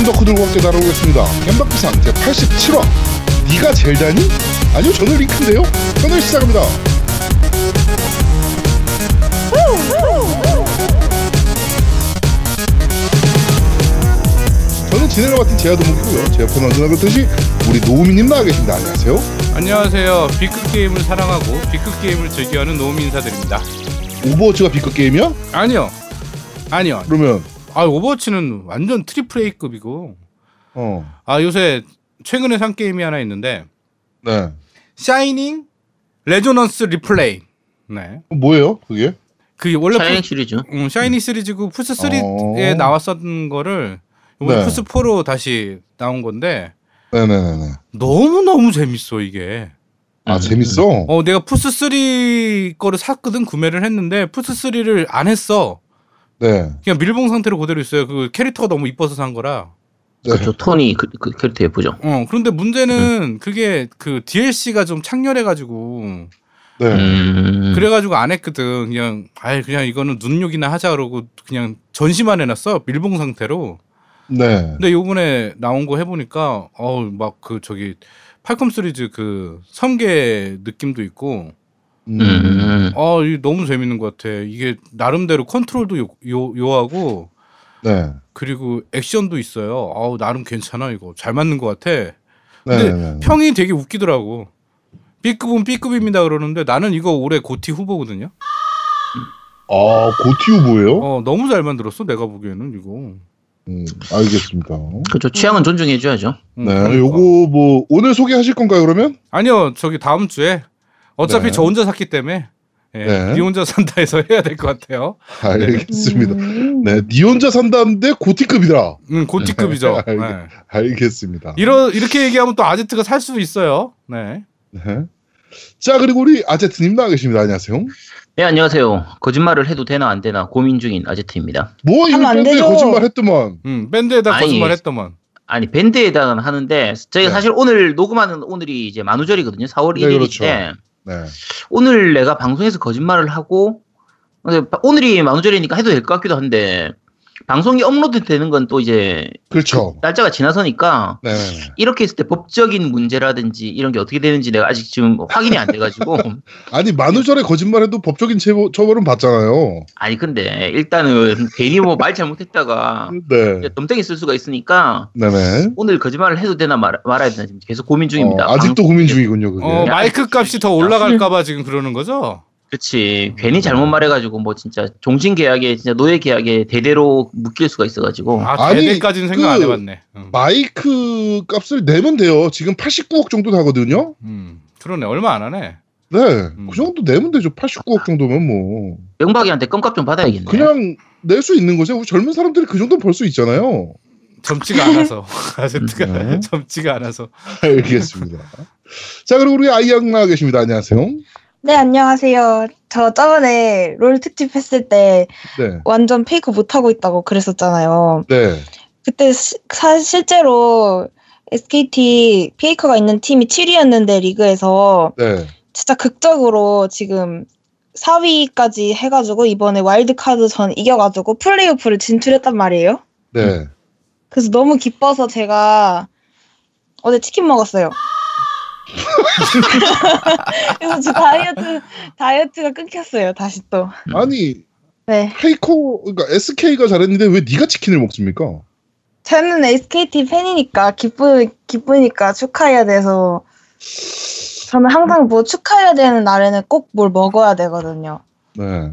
게임 덕후 들과 함께 다뤄보겠습니다. 겜덕비상 제87화 네가 젤다니? 아니요 저는 링크인데요. 오늘 시작합니다. 저는 진행을 맡은 제아도목이고요. 제 옆에는 언제나 그렇듯이 우리 노우미님 나와 계십니다. 안녕하세요. 안녕하세요. B급 게임을 사랑하고 B급 게임을 즐겨하는 노미 인사드립니다. 오버워치가 B급 게임이야? 아니요, 아니요. 그러면 아 오버워치는 완전 triple A급이고 어, 아 요새 최근에 산 게임이 하나 있는데 네. 샤이닝 레조넌스 리프레인. 네. 뭐예요? 그게? 그 원래 샤이닝 푸, 시리즈. 음, 샤이닝 시리즈고 플스 3에 어. 나왔었던 거를 이번 네. 플스 4로 다시 나온 건데 네네네네. 너무 너무 재밌어 이게. 아 음, 재밌어. 어 내가 플스 3 거를 샀거든 구매를 했는데 플스 3를 안 했어. 네. 그냥 밀봉 상태로 그대로 있어요. 그 캐릭터가 너무 이뻐서 산 거라. 네. 그렇죠. 톤이 그, 그 캐릭터 예쁘죠. 어 그런데 문제는 그게 그 DLC가 좀 창렬해가지고 네. 음. 그래가지고 안 했거든. 그냥 아예 그냥 이거는 눈욕이나 하자 그러고 그냥 전시만 해놨어 밀봉 상태로. 네. 근데 요번에 나온 거 해보니까 어우 막 그 저기 팔콤 시리즈 그 섬계 느낌도 있고 음. 음. 아 이게 너무 재밌는 것 같아. 이게 나름대로 컨트롤도 요, 요, 요하고 네. 그리고 액션도 있어요. 아우 나름 괜찮아 이거 잘 맞는 것 같아. 네. 근데 네. 평이 되게 웃기더라고. B급은 B급입니다 그러는데 나는 이거 올해 고티 후보거든요. 아 고티 후보예요? 어 너무 잘 만들었어 내가 보기에는 이거. 음, 알겠습니다. 그렇죠. 취향은 존중해줘야죠. 음, 네. 그러니까. 요거 뭐 오늘 소개하실 건가요 그러면? 아니요 저기 다음 주에 어차피 네. 저 혼자 샀기 때문에 예, 네. 니 혼자 산다 해서 해야 될 것 같아요. 알겠습니다. 네. 니 혼자 산다는데 고티급이다. 음 고티급이죠. 네, 네. 알겠습니다. 이러 이렇게 얘기하면 또 아제트가 살 수도 있어요. 네. 네. 자 그리고 우리 아제트님 나와 계십니다. 안녕하세요. 네, 안녕하세요. 거짓말을 해도 되나 안 되나 고민 중인 아제트입니다. 뭐 이거 밴드에. 거짓말 했더만. 음 밴드에다 아니, 거짓말 했더만. 아니, 밴드에다가 하는데, 저희가 네. 사실 오늘 녹음하는 오늘이 이제 만우절이거든요. 4월 네, 1일인데, 그렇죠. 네. 오늘 내가 방송에서 거짓말을 하고, 오늘이 만우절이니까 해도 될 것 같기도 한데, 방송이 업로드 되는 건 또 이제 그렇죠. 날짜가 지나서니까, 네. 이렇게 했을 때 법적인 문제라든지 이런 게 어떻게 되는지 내가 아직 지금 확인이 안 돼가지고 아니 만우절에 거짓말해도 법적인 처벌, 처벌은 받잖아요. 아니 근데 일단은 괜히 뭐 말 잘못했다가 네. 덤탱이 쓸 수가 있으니까 네네. 오늘 거짓말을 해도 되나 말, 말아야 되나 지금 계속 고민 중입니다. 어, 아직도 고민 중이군요. 그게. 어 야, 마이크 값이 더 올라갈까봐 지금 그러는 거죠? 그렇지 괜히 잘못 말해가지고 뭐 진짜 종신 계약에 진짜 노예 계약에 대대로 묶일 수가 있어가지고 아 대대까지는 생각 그- 안 해봤네. 음. 마이크 값을 내면 돼요. 지금 89억 정도 나거든요. 음, 그러네 얼마 안 하네. 네. 음. 그 정도 내면 되죠. 89억 정도면 뭐. 명박이한테 껌값 좀 받아야겠네. 그냥 낼 수 있는 거죠. 우리 젊은 사람들이 그 정도는 벌수 있잖아요. 젊지가 않아서 아제트가 네. 젊지가 않아서. 알겠습니다. 자, 그리고 우리 아이양 나와 계십니다. 안녕하세요. 네, 안녕하세요. 저 저번에 롤 특집 했을 때 네. 완전 페이크 못하고 있다고 그랬었잖아요. 네. 그때 시- 사, 실제로 SKT 페이커가 있는 팀이 7위였는데 리그에서 네. 진짜 극적으로 지금 4위까지 해가지고 이번에 와일드카드 전 이겨가지고 플레이오프를 진출했단 말이에요. 네. 그래서 너무 기뻐서 제가 어제 치킨 먹었어요. 그래서 저 다이어트 다이어트가 끊겼어요. 다시 또. 아니, 네. 페이커, 그러니까 SK가 잘했는데 왜 네가 치킨을 먹습니까? 저는 SKT 팬이니까 기쁘 기쁘니까 축하해야 돼서 저는 항상 뭐 축하해야 되는 날에는 꼭 뭘 먹어야 되거든요. 네.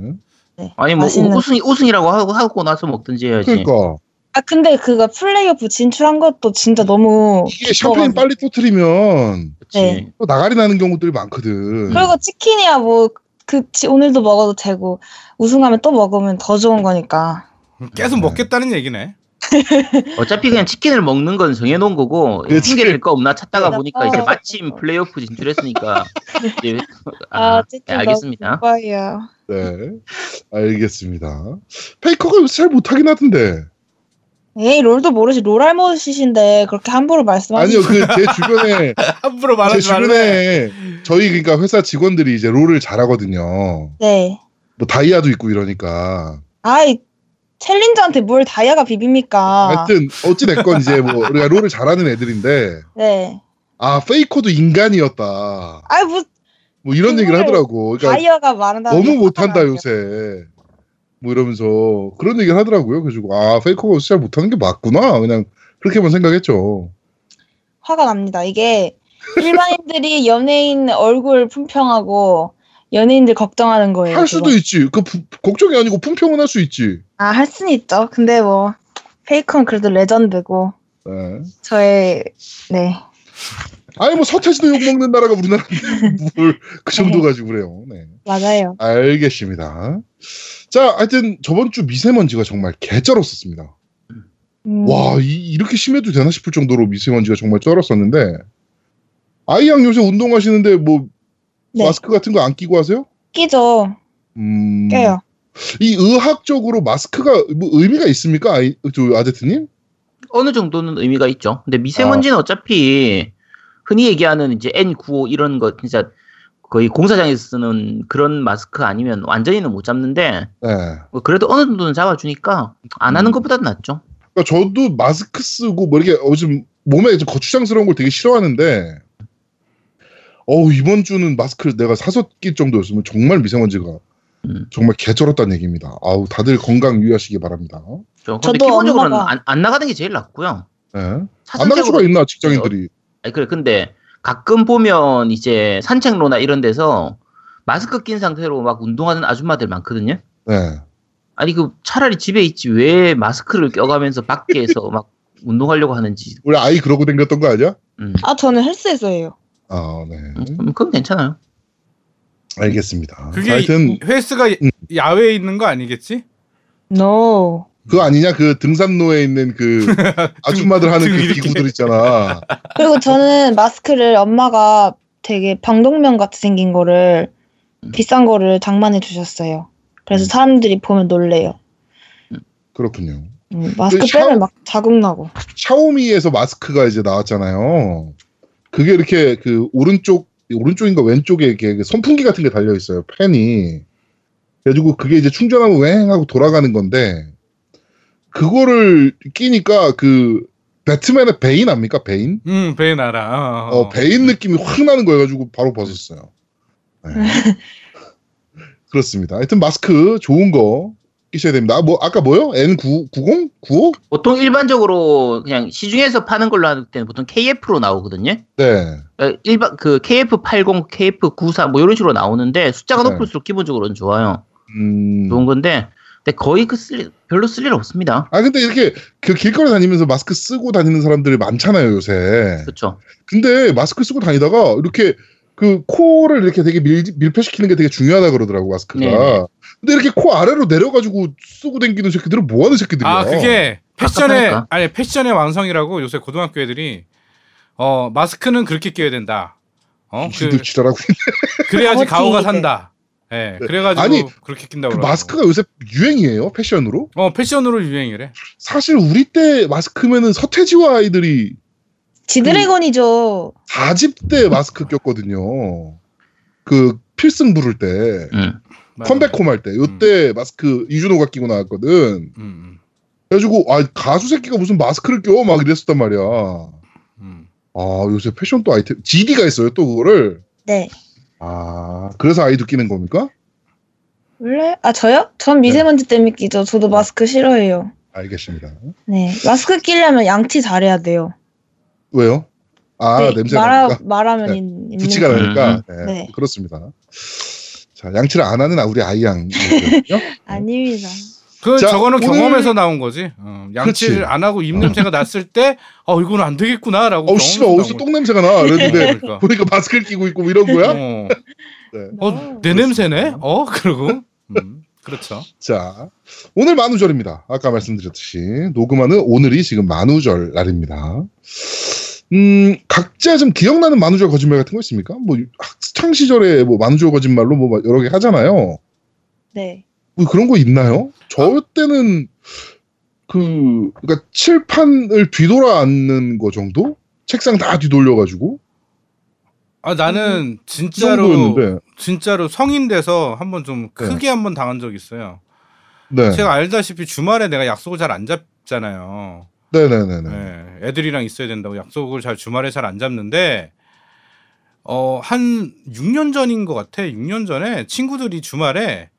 네. 아니 뭐 맛있는 우승 우승이라고 하고 하고 나서 먹든지 해야지. 그러니까 아 근데 그거 플레이오프 진출한 것도 진짜 너무 이게 샴페인. 빨리 터트리면 그치. 네. 또 나가리 나는 경우들이 많거든. 그리고 치킨이야 뭐 그 오늘도 먹어도 되고 우승하면 또 먹으면 더 좋은 거니까. 계속 네. 먹겠다는 얘기네. 어차피 그냥 치킨을 먹는 건 정해놓은 거고 그치. 숨겨질 거 없나 찾다가 네. 보니까 이제 마침 플레이오프 진출했으니까 이제 아, 아, 네, 알겠습니다. 네. 알겠습니다. 페이커가 요새 잘 못하긴 하던데. 에이 롤도 모르시 롤알못이신데 그렇게 함부로 말씀하시면 아니요, 그 제 주변에 함부로 제 말하지 말래. 주변에 저희 그러니까 회사 직원들이 이제 롤을 잘하거든요. 네. 뭐 다이아도 있고 이러니까. 아이 챌린저한테 뭘 다이아가 비빕니까? 하여튼 어찌 됐건 이제 뭐 우리가 롤을 잘하는 애들인데 네. 아 페이커도 인간이었다. 아이 뭐 뭐 이런 얘기를 하더라고. 그러니까 다이아가 말한다. 너무 못한다 요새. 뭐 이러면서 그런 얘기를 하더라고요. 그래가지고 아 페이커가 진짜 못하는 게 맞구나. 그냥 그렇게만 생각했죠. 화가 납니다. 이게 일반인들이 연예인 얼굴 품평하고 연예인들 걱정하는 거예요. 할 수도 그거. 있지. 그 부- 걱정이 아니고 품평은 할 수 있지. 아, 할 수는 있죠. 근데 뭐 페이커는 그래도 레전드고 네. 저의 네. 아니 뭐 서태지도 욕 먹는 나라가 우리나라인데 뭘그 정도 가지고 그래요. 네. 맞아요. 알겠습니다. 자, 하여튼 저번 주 미세먼지가 정말 개쩔었었습니다. 음, 와, 이, 렇게 심해도 되나 싶을 정도로 미세먼지가 정말 쩔었었는데 아이양 요새 운동하시는데 뭐 네. 마스크 같은 거 안 끼고 하세요? 끼죠. 음, 껴요. 이 의학적으로 마스크가 뭐 의미가 있습니까? 아이, 저 아제트님? 어느 정도는 의미가 있죠. 근데 미세먼지는 어차피 흔히 얘기하는 이제 N95 이런 거 진짜 거의 공사장에서 쓰는 그런 마스크 아니면 완전히는 못 잡는데 네. 뭐 그래도 어느 정도는 잡아주니까 안 하는 음. 것보다는 낫죠. 그러니까 저도 마스크 쓰고 뭐 이렇게 어, 좀 몸에 좀 거추장스러운 걸 되게 싫어하는데 어우 이번 주는 마스크를 내가 사서 낄 정도였으면 정말 미세먼지가 음. 정말 개쩔었다는 얘기입니다. 아우 다들 건강 유의하시기 바랍니다. 저 근데 저도 기본적으로는 엄마가- 안, 안 나가는 게 제일 낫고요. 네. 안 나갈 수가 있나 직장인들이 아니, 그래 근데 가끔 보면 이제 산책로나 이런 데서 마스크 낀 상태로 막 운동하는 아줌마들 많거든요. 네. 아니 그 차라리 집에 있지 왜 마스크를 껴가면서 밖에서 막 운동하려고 하는지. 우리 아이 그러고 댕겼던 거 아니야? 음, 아, 저는 헬스에서 해요. 아, 네. 음, 그건 괜찮아요. 알겠습니다. 그게 하여튼 이- 헬스가 음. 야외에 있는 거 아니겠지? No. 그거 아니냐 그 등산로에 있는 그 아줌마들 하는 등 그. 기구들 있잖아. 그리고 저는 마스크를 엄마가 되게 방독면 같이 생긴 거를 비싼 거를 장만해 주셨어요. 그래서 사람들이 보면 놀래요. 그렇군요. 음, 마스크 그 샤워- 빼면 막 자국 나고. 샤오미에서 마스크가 이제 나왔잖아요. 그게 이렇게 그 오른쪽 오른쪽인가 왼쪽에 이렇게 그 선풍기 같은 게 달려 있어요. 팬이. 그래가지고 그게 이제 충전하면 웽 하고 돌아가는 건데 그거를 끼니까 그 배트맨의 베인 압니까? 베인? 음, 베인 알아. 어, 어, 베인 느낌이 확 나는 거여 가지고 바로 벗었어요. 네. 그렇습니다. 하여튼 마스크 좋은 거 끼셔야 됩니다. 아, 뭐 아까 뭐요? N990? 95? 보통 일반적으로 그냥 시중에서 파는 걸로 할 때는 보통 KF로 나오거든요. 네. 어, 일반 그 KF80, KF94 뭐 이런 식으로 나오는데 숫자가 네. 높을수록 기본적으로는 좋아요. 음. 좋은 건데 근데 거의 그 쓸, 별로 쓸 일 없습니다. 아 근데 이렇게 그 길거리 다니면서 마스크 쓰고 다니는 사람들이 많잖아요 요새. 그렇죠. 근데 마스크 쓰고 다니다가 이렇게 그 코를 이렇게 되게 밀, 밀폐시키는 게 되게 중요하다 그러더라고 마스크가. 네네. 근데 이렇게 코 아래로 내려가지고 쓰고 다니는 새끼들은 뭐 하는 새끼들이야? 아, 그게 패션의 답답하니까. 아니 패션의 완성이라고 요새 고등학교 애들이 어, 마스크는 그렇게 끼어야 된다. 어? 지들 그, 지랄하고 그래야지. 가오가 산다. 예. 네. 그래가지고 아니, 그렇게 낀다고. 그. 마스크가 요새 유행이에요 패션으로. 어, 패션으로 유행이래. 사실 우리 때 마스크면은 서태지와 아이들이 지드래곤이죠. 4집 때 마스크 꼈거든요. 그 필승 부를 때 음. 컴백홈 할때 요때 마스크 이준호가 끼고 나왔거든. 음, 음, 그래가지고 아 가수 새끼가 무슨 마스크를 껴 막 이랬었단 말이야. 음. 아 요새 패션 또 아이템 GD가 있어요 또 그거를. 네. 아 그래서 아이도 끼는 겁니까? 원래 아 저요? 전 미세먼지 때문에 끼죠. 저도 마스크 싫어해요. 알겠습니다. 네. 마스크 끼려면 양치 잘해야 돼요. 왜요? 아 네, 냄새가 말하, 나니까 말하면 네, 있- 있는 거. 나니까 음, 네, 네. 그렇습니다. 자 양치를 안 하는 우리 아이양이거든요. 아닙니다. 그 자, 저거는 오늘- 경험에서 나온 거지. 어, 양치를 그렇지. 안 하고 입 냄새가 났을 때, 어 이거는 안 되겠구나라고. 어우 씨발 어디서 똥 냄새가 나. 그랬는데 그러니까. 보니까 마스크를 끼고 있고 뭐 이런 거야? 어, 네. 어, 내 냄새네? 어, 그러고. 음, 그렇죠. 자, 오늘 만우절입니다. 아까 말씀드렸듯이 녹음하는 오늘이 지금 만우절 날입니다. 음, 각자 좀 기억나는 만우절 거짓말 같은 거 있습니까? 뭐 학창 시절에 뭐 만우절 거짓말로 뭐 여러 개 하잖아요. 네. 뭐 그런 거 있나요? 저 때는 그 그러니까 칠판을 뒤돌아 앉는 거 정도? 책상 다 뒤돌려 가지고 아 나는 이 진짜로 진짜로 성인 돼서 한번 좀 네. 크게 한번 당한 적 있어요. 네. 제가 알다시피 주말에 내가 약속을 잘 안 잡잖아요. 네네네네. 네, 애들이랑 있어야 된다고 약속을 잘 주말에 잘 안 잡는데 어한 6년 전인 것 같아. 6년 전에 친구들이 주말에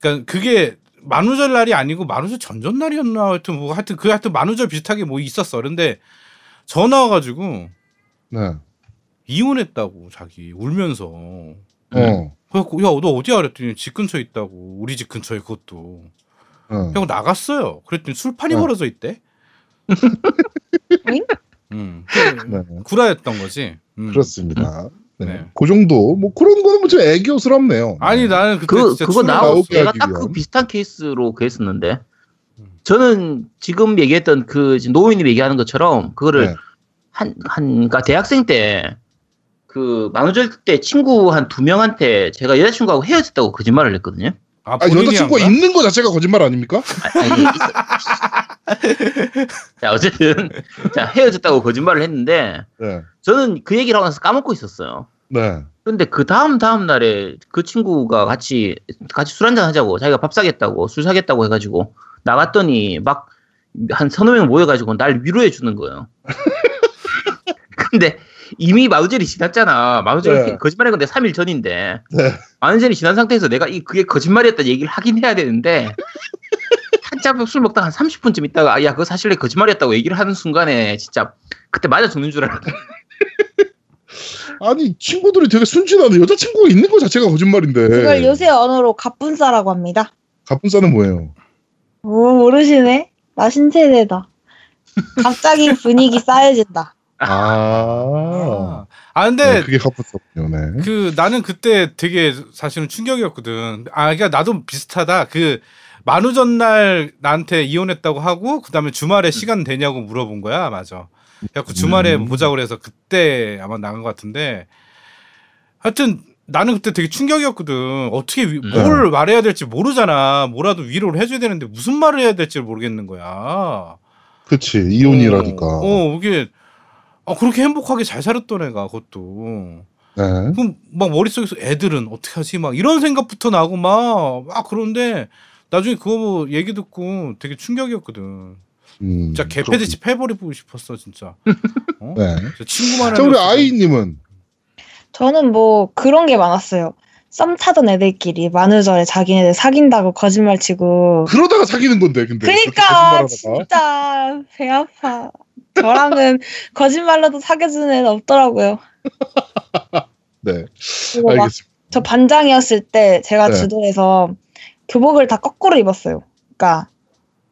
그러니까 그게 만우절 날이 아니고 만우절 전전 날이었나 하여튼 뭐 하여튼 그 하여튼 만우절 비슷하게 뭐 있었어. 근데 전화 와가지고 네. 이혼했다고 자기 울면서 어. 그래갖고 야너 어디야 그랬더니 집 근처에 있다고 우리 집 근처에 그것도 어. 형 나갔어요. 그랬더니 술판이 어. 벌어져 있대. 오잉? 음. 네. 구라였던 거지. 음. 그렇습니다. 네. 네. 그 정도 뭐 그런 거는 뭐좀 애교스럽네요. 아니 나는 그때 그 진짜 그거 나오고 제가 딱 그. 비슷한 케이스로 그랬었는데 음. 저는 지금 얘기했던 그 지금 노우님 얘기하는 것처럼 그거를 네. 한, 한, 그니까 대학생 때, 그, 만우절 때 친구 한 두 명한테 제가 여자친구하고 헤어졌다고 거짓말을 했거든요. 아, 아, 여자친구가? 있는 거 자체가 거짓말 아닙니까? 아. 자, 어쨌든, 자, 헤어졌다고 거짓말을 했는데, 네. 저는 그 얘기를 하고 나서 까먹고 있었어요. 네. 근데 그 다음 다음 날에 그 친구가 같이 같이 술 한잔 하자고 자기가 밥 사겠다고 술 사겠다고 해가지고 나갔더니 막 한 서너 명 모여가지고 날 위로해 주는 거예요. 근데 이미 마우젤이 지났잖아. 마우젤 네. 거짓말한 건데 3일 전인데 네. 마우젤이 지난 상태에서 내가 이 그게 거짓말이었다 얘기를 하긴 해야 되는데 한참 술 먹다가 한 30분쯤 있다가 아, 야 그거 사실 거짓말이었다고 얘기를 하는 순간에 진짜 그때 맞아 죽는 줄 알았다. 아니 친구들이 되게 순진하네. 여자친구가 있는 거 자체가 거짓말인데. 그걸 요새 언어로 갑분싸라고 합니다. 갑분싸는 뭐예요? 오, 모르시네? 나 신세대다. 갑자기 분위기 쌓여진다. 아. 아, 아 네, 근데 그게 갑분싸군요. 네. 그 나는 그때 되게 사실은 충격이었거든. 아, 그러니까 나도 비슷하다. 그 만우 전날 나한테 이혼했다고 하고 그다음에 주말에 시간 되냐고 물어본 거야. 맞아. 그래갖고 주말에 음. 보자 그래서 그때 아마 나간 것 같은데 하여튼 나는 그때 되게 충격이었거든. 어떻게 위- 네. 뭘 말해야 될지 모르잖아. 뭐라도 위로를 해줘야 되는데 무슨 말을 해야 될지 모르겠는 거야. 그치 이혼이라니까. 어, 어, 이게 아, 그렇게 행복하게 잘 살았던 애가 그것도. 네. 그럼 막 머릿속에서 애들은 어떻게 하지? 막 이런 생각부터 나고 막, 막 그런데 나중에 그거 뭐 얘기 듣고 되게 충격이었거든. 음, 진짜 개패듯이 패버리고 싶었어, 진짜. 어? 네. 진짜 친구만 자 우리. 아이님은 저는 뭐 그런 게 많았어요. 썸 타던 애들끼리 만우절에 자기네들 사귄다고 거짓말 치고. 그러다가 사귀는 건데 근데. 그러니까 거짓말하다가. 진짜 배 아파. 저랑은 거짓말로도 사귀어주는 애는 없더라고요. 네. 알겠습니다. 저 반장이었을 때 제가 네. 주도해서 교복을 다 거꾸로 입었어요. 그러니까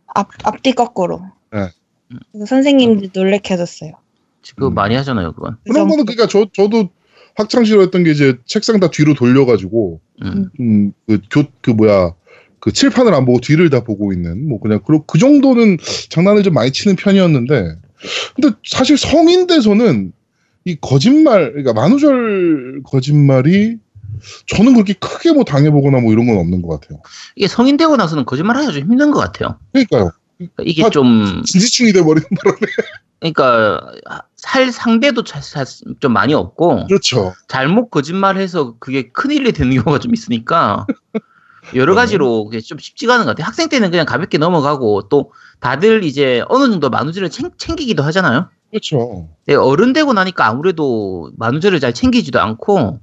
앞 앞뒤 거꾸로. 네. 그래서 선생님들 놀래켜줬어요. 그거 음. 많이 하잖아요, 그건. 그런 거는 그러니까 저 저도 학창 시절 했던 게 이제 책상 다 뒤로 돌려가지고 음. 음 그교그 그 뭐야 그 칠판을 안 보고 뒤를 다 보고 있는 뭐 그냥 그, 그 정도는 장난을 좀 많이 치는 편이었는데 근데 사실 성인 돼서는 이 거짓말 그러니까 만우절 거짓말이 저는 그렇게 크게 뭐 당해보거나 뭐 이런 건 없는 것 같아요. 이게 성인 되고 나서는 거짓말 하기가 좀 힘든 것 같아요. 그러니까요. 그러니까 이게 아, 좀, 진지충이 돼버리는 바람에 그러니까 살 상대도 좀 많이 없고, 그렇죠. 잘못 거짓말해서 그게 큰일이 되는 경우가 좀 있으니까, 여러 네. 가지로 그게 좀 쉽지가 않은 것 같아요. 학생 때는 그냥 가볍게 넘어가고, 또 다들 이제 어느 정도 만우절을 챙, 챙기기도 하잖아요. 그렇죠. 근데 어른 되고 나니까 아무래도 만우절을 잘 챙기지도 않고,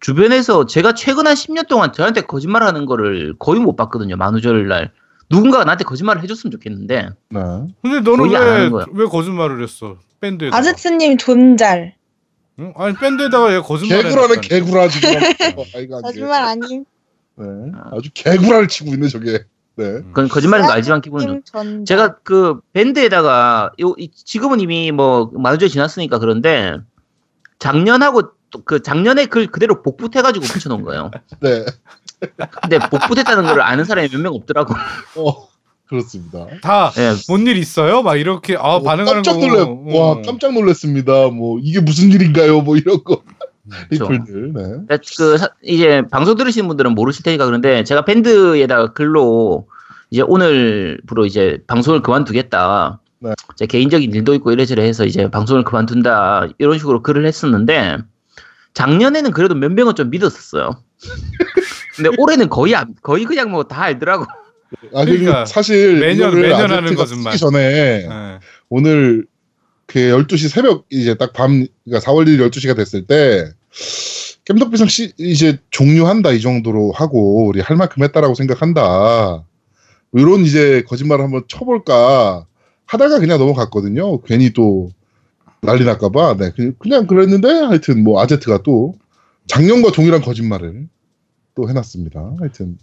주변에서 제가 최근 한 10년 동안 저한테 거짓말하는 거를 거의 못 봤거든요. 만우절 날. 누군가가 나한테 거짓말을 해줬으면 좋겠는데, 네. 근데 너는 왜. 왜 거짓말을 했어? 밴드에다가. 아즈트님 존잘. 응? 아니, 밴드에다가 얘 거짓말 개구라는 개구라 지금. 아이가 거짓말 아님. 네. 아주 개구라를 치고 있네 저게. 네. 그건 거짓말인 거 알지만 기분은 좀. 존잘. 제가 그 밴드에다가 요 이- 지금은 이미 뭐 만우절 지났으니까 그런데 작년하고 또그 작년에 글 그대로 복붙해가지고 붙여놓은 거예요. 네. 근데 복붙했다는 걸 아는 사람이 몇 명 없더라고. 어 그렇습니다. 다, 예. 뭔일 있어요? 막 이렇게, 아, 어, 반응하는 깜짝 거. 놀래. 어. 와 깜짝 놀랐습니다. 뭐 이게 무슨 일인가요? 뭐 이런 거. 리플들. 네. 그러니까 그 사- 이제 방송 들으시는 분들은 모르실 테니까 그런데 제가 밴드에다가 글로 이제 오늘부로 이제 방송을 그만두겠다. 네. 제 개인적인 일도 있고 이래저래 해서 이제 방송을 그만둔다 이런 식으로 글을 했었는데 작년에는 그래도 몇 명은 좀 믿었었어요. 근데 올해는 거의 안- 거의 그냥 뭐 다 알더라고. 아, 그러니까 사실 매년- 매년 하는 거짓말. 쓰기 전에 예. 오늘 그 12시 새벽 이제 딱 밤 그러니까 4월 1일 12시가 됐을 때 깸덕비상 시 이제 종료한다 이 정도로 하고 우리 할 만큼 했다라고 생각한다. 이런 이제 거짓말을 한번 쳐볼까 하다가 그냥 넘어갔거든요. 괜히 또 난리 날까봐. 네, 그- 그냥 그랬는데 하여튼 뭐 아제트가 또 작년과 동일한 거짓말을 또 해놨습니다. 하여튼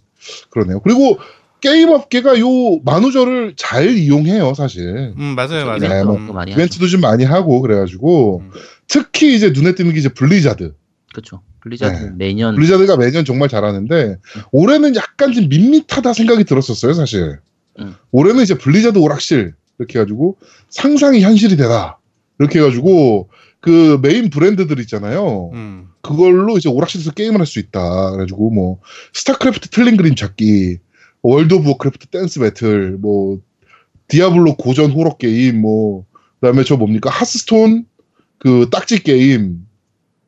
그러네요. 그리고 게임 업계가 요 만우절을 잘 이용해요, 사실. 음 맞아요 맞아요. 네, 이벤트 뭐, 뭐, 많이 하죠. 이벤트도 좀 많이 하고 그래가지고 음. 특히 이제 눈에 띄는 게 이제 블리자드. 그렇죠. 블리자드 네. 매년 블리자드가 매년 정말 잘하는데 올해는 약간 좀 밋밋하다 생각이 들었었어요, 사실. 음. 올해는 이제 블리자드 오락실 이렇게 해가지고 상상이 현실이 되다 이렇게 해가지고 그 메인 브랜드들 있잖아요. 음. 그걸로 이제 오락실에서 게임을 할 수 있다. 그래가지고 뭐 스타크래프트 틀린 그림 찾기, 월드 오브 워크래프트 댄스 배틀, 뭐 디아블로 고전 호러 게임, 뭐 그다음에 저 뭡니까 하스스톤 그 딱지 게임,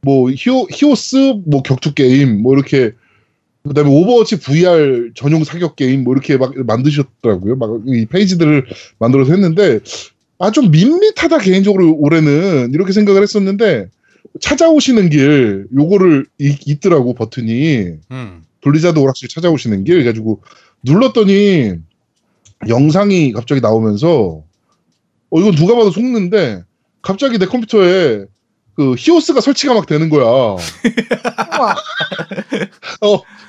뭐 히오 히오스 뭐 격투 게임, 뭐 이렇게 그다음에 오버워치 VR 전용 사격 게임 뭐 이렇게 막 만드셨더라고요. 막 이 페이지들을 만들어서 했는데 아 좀 밋밋하다 개인적으로 올해는 이렇게 생각을 했었는데 찾아오시는 길 요거를 이- 있더라고 버튼이 음. 블리자드 오락실 찾아오시는 길 그래가지고 눌렀더니 영상이 갑자기 나오면서 어 이건 누가 봐도 속는데 갑자기 내 컴퓨터에 그 히오스가 설치가 막 되는 거야. 어.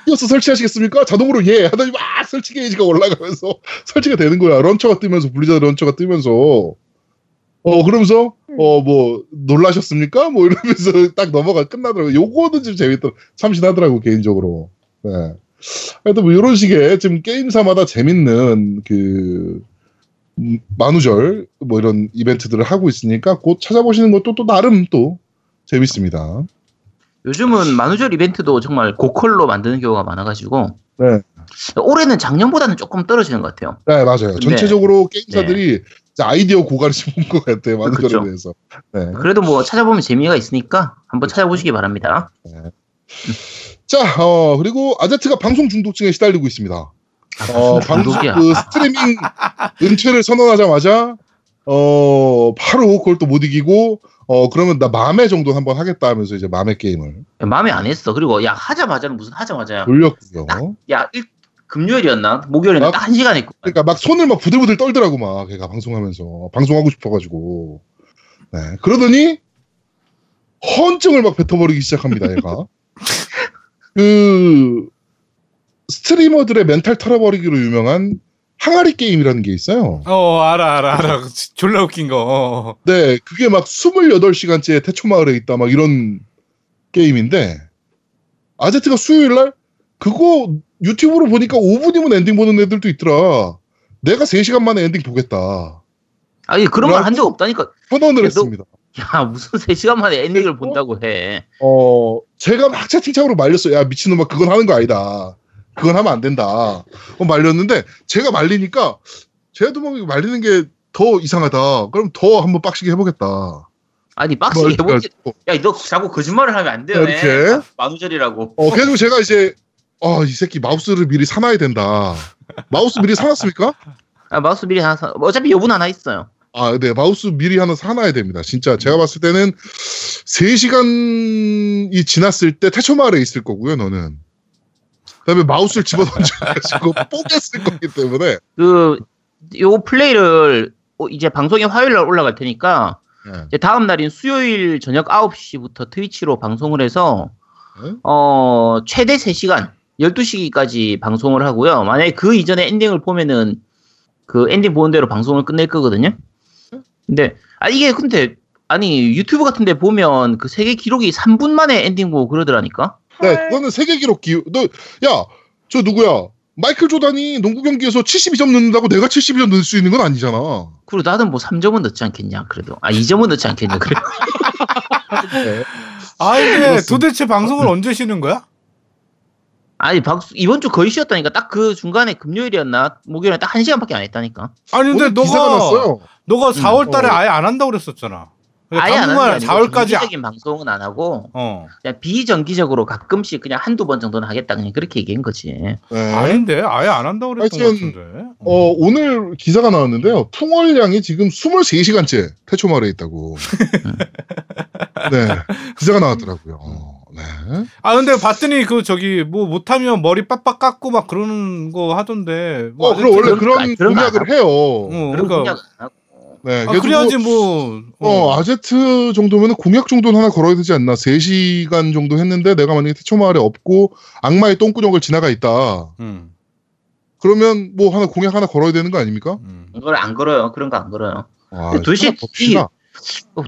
히오스 설치하시겠습니까? 자동으로 예 하더니 막 설치 게이지가 올라가면서 설치가 되는 거야. 런처가 뜨면서 블리자드 런처가 뜨면서 어 그러면서 어 뭐 놀라셨습니까? 뭐 이러면서 딱 넘어가 끝나더라고. 요거는 좀 재밌더 참신하더라고 개인적으로. 네. 하여튼 뭐 이런 식의 지금 게임사마다 재밌는 그 음, 만우절 뭐 이런 이벤트들을 하고 있으니까 곧 찾아보시는 것도 또 나름 또 재밌습니다. 요즘은 만우절 이벤트도 정말 고퀄로 만드는 경우가 많아가지고 네. 올해는 작년보다는 조금 떨어지는 것 같아요. 네, 맞아요. 근데- 전체적으로 게임사들이 이제 아이디어 고갈을 씹은 것 같아요. 만우절에 그렇죠. 대해서. 네. 그래도 뭐 찾아보면 재미가 있으니까 한번 찾아보시기 바랍니다. 자, 어, 그리고 아제트가 방송 중독증에 시달리고 있습니다. 어, 방송. 그 스트리밍 은퇴를 선언하자마자, 어, 바로 그걸 또 못 이기고, 어, 그러면 나 맘에 정도 한번 하겠다 하면서 이제 맘의 게임을 마음에 안 했어. 그리고 야 하자마자는 무슨 하자마자 돌렸고요. 야 일, 금요일이었나 목요일이나 아, 딱한 시간 했고 그러니까 막 손을 막 부들부들 떨더라고, 막, 걔가 방송하면서. 방송하고 싶어가지고. 네. 그러더니, 헌증을 막 뱉어버리기 시작합니다, 얘가. 그, 스트리머들의 멘탈 털어버리기로 유명한 항아리 게임이라는 게 있어요. 어 알아 알아 알아. 졸라 웃긴 거. 어. 네, 그게 막 28시간째 태초마을에 있다, 막 이런 게임인데, 아제트가 수요일 날, 그거 유튜브로 보니까 5분이면 엔딩 보는 애들도 있더라. 내가 3시간 만에 엔딩 보겠다. 아니 그런 말 한 적 없다니까. 선언을 너- 했습니다. 야 무슨 3시간 만에 엔딩을 어? 본다고 해. 어, 제가 막 채팅창으로 말렸어요. 야, 미친놈아, 그건 하는 거 아니다. 그건 하면 안 된다. 어, 말렸는데, 제가 말리니까, 쟤도 막 말리는 게 더 이상하다. 그럼 더 한번 빡시게 해보겠다. 아니 빡시게 해보지. 그래가지고, 야 너 자꾸 거짓말을 하면 안 돼요. 이렇게? 만우절이라고. 어, 그래서 제가 이제, 아, 이 새끼 마우스를 미리 사놔야 된다. 마우스 미리 사놨습니까? 아, 마우스 미리 하나 사. 어차피 여분 하나 있어요. 아, 네, 마우스 미리 하나 사놔야 됩니다. 진짜 제가 봤을 때는 3시간이 지났을 때 태초마을에 있을 거고요, 너는. 그 다음에 마우스를 집어던져가지고 뽀갰을 거기 때문에. 그 요 플레이를 어, 이제 방송이 화요일 날 올라갈 테니까 네. 이제 다음 날인 수요일 저녁 9시부터 트위치로 방송을 해서 네? 어 최대 3시간 12시까지 방송을 하고요. 만약에 그 이전에 엔딩을 보면은 그 엔딩 보는 대로 방송을 끝낼 거거든요. 근데 아 이게 근데 아니 유튜브 같은 데 보면 그 세계 기록이 3분 만에 엔딩 보고 그러더라니까. 네, 그거는 세계 기록 기, 너, 야, 저 누구야? 마이클 조단이 농구 경기에서 72점 넣는다고 내가 72점 넣을 수 있는 건 아니잖아. 그리고 나는 뭐 3점은 넣지 않겠냐 그래도. 아 2점은 넣지 않겠냐 그래. 네. 아 그렇습니다. 도대체 방송을 언제 쉬는 거야? 아니 박수 이번 주 거의 쉬었다니까 딱 그 중간에 금요일이었나 목요일에 딱 한 시간밖에 안 했다니까. 아니 근데 너가 났어요. 너가 4월 달에 어. 아예 안 한다고 그랬었잖아. 그러니까 아예 안 하는 게 당분간 아니고 4월까지 정기적인 방송은 안 하고 어 그냥 비정기적으로 가끔씩 그냥 한두 번 정도는 하겠다 그냥 그렇게 얘기한 거지. 네. 아닌데 아예 안 한다고 그랬던 것 같은데. 어, 오늘 기사가 나왔는데요. 풍월량이 지금 23시간째 태초마을에 있다고. 네. 기사가 나왔더라고요. 어, 네. 아 근데 봤더니 그 저기 뭐 못하면 머리 빡빡 깎고 막 그러는 거 하던데. 뭐 어, 그럼 원래 그런- 공약을 안 해요. 어, 그러니까. 네. 아, 그래야지 뭐, 뭐. 어, 아제트 정도면 공약 정도는 하나 걸어야 되지 않나. 3시간 정도 했는데 내가 만약에 태초마 을에 없고 악마의 똥구녕을 지나가 있다. 음, 그러면 뭐 하나 공약 하나 걸어야 되는 거 아닙니까? 음. 그걸 안 걸어요. 그런 거 안 걸어요. 아, 도대체. 어,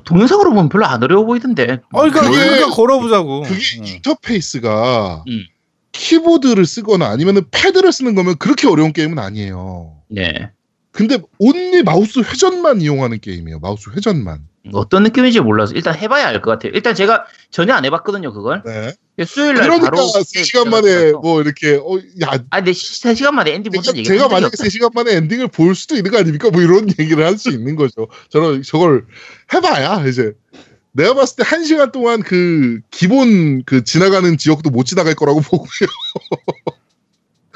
동영상으로 보면 별로 안 어려워 보이던데. 어, 그러니까 그게- 그러니까 걸어보자고. 그게 음. 인터페이스가 음. 키보드를 쓰거나 아니면 패드를 쓰는 거면 그렇게 어려운 게임은 아니에요. 네. 근데 only 마우스 회전만 이용하는 게임이에요. 마우스 회전만. 어떤 느낌인지 몰라서 일단 해봐야 알 것 같아요. 일단 제가 전혀 안 해봤거든요, 그걸. 네. 수요일 날 그러니까 바로 3시간 만에 뭐 이렇게 어, 야 아, 근데 3시간 만에 엔딩 제가, 본다는 얘기가 제가 만약에 없어요. 3시간 만에 엔딩을 볼 수도 있는 거 아닙니까? 뭐 이런 얘기를 할 수 있는 거죠. 저는 저걸 해봐야 이제 내가 봤을 때 1시간 동안 그 기본 그 지나가는 지역도 못 지나갈 거라고 보고요.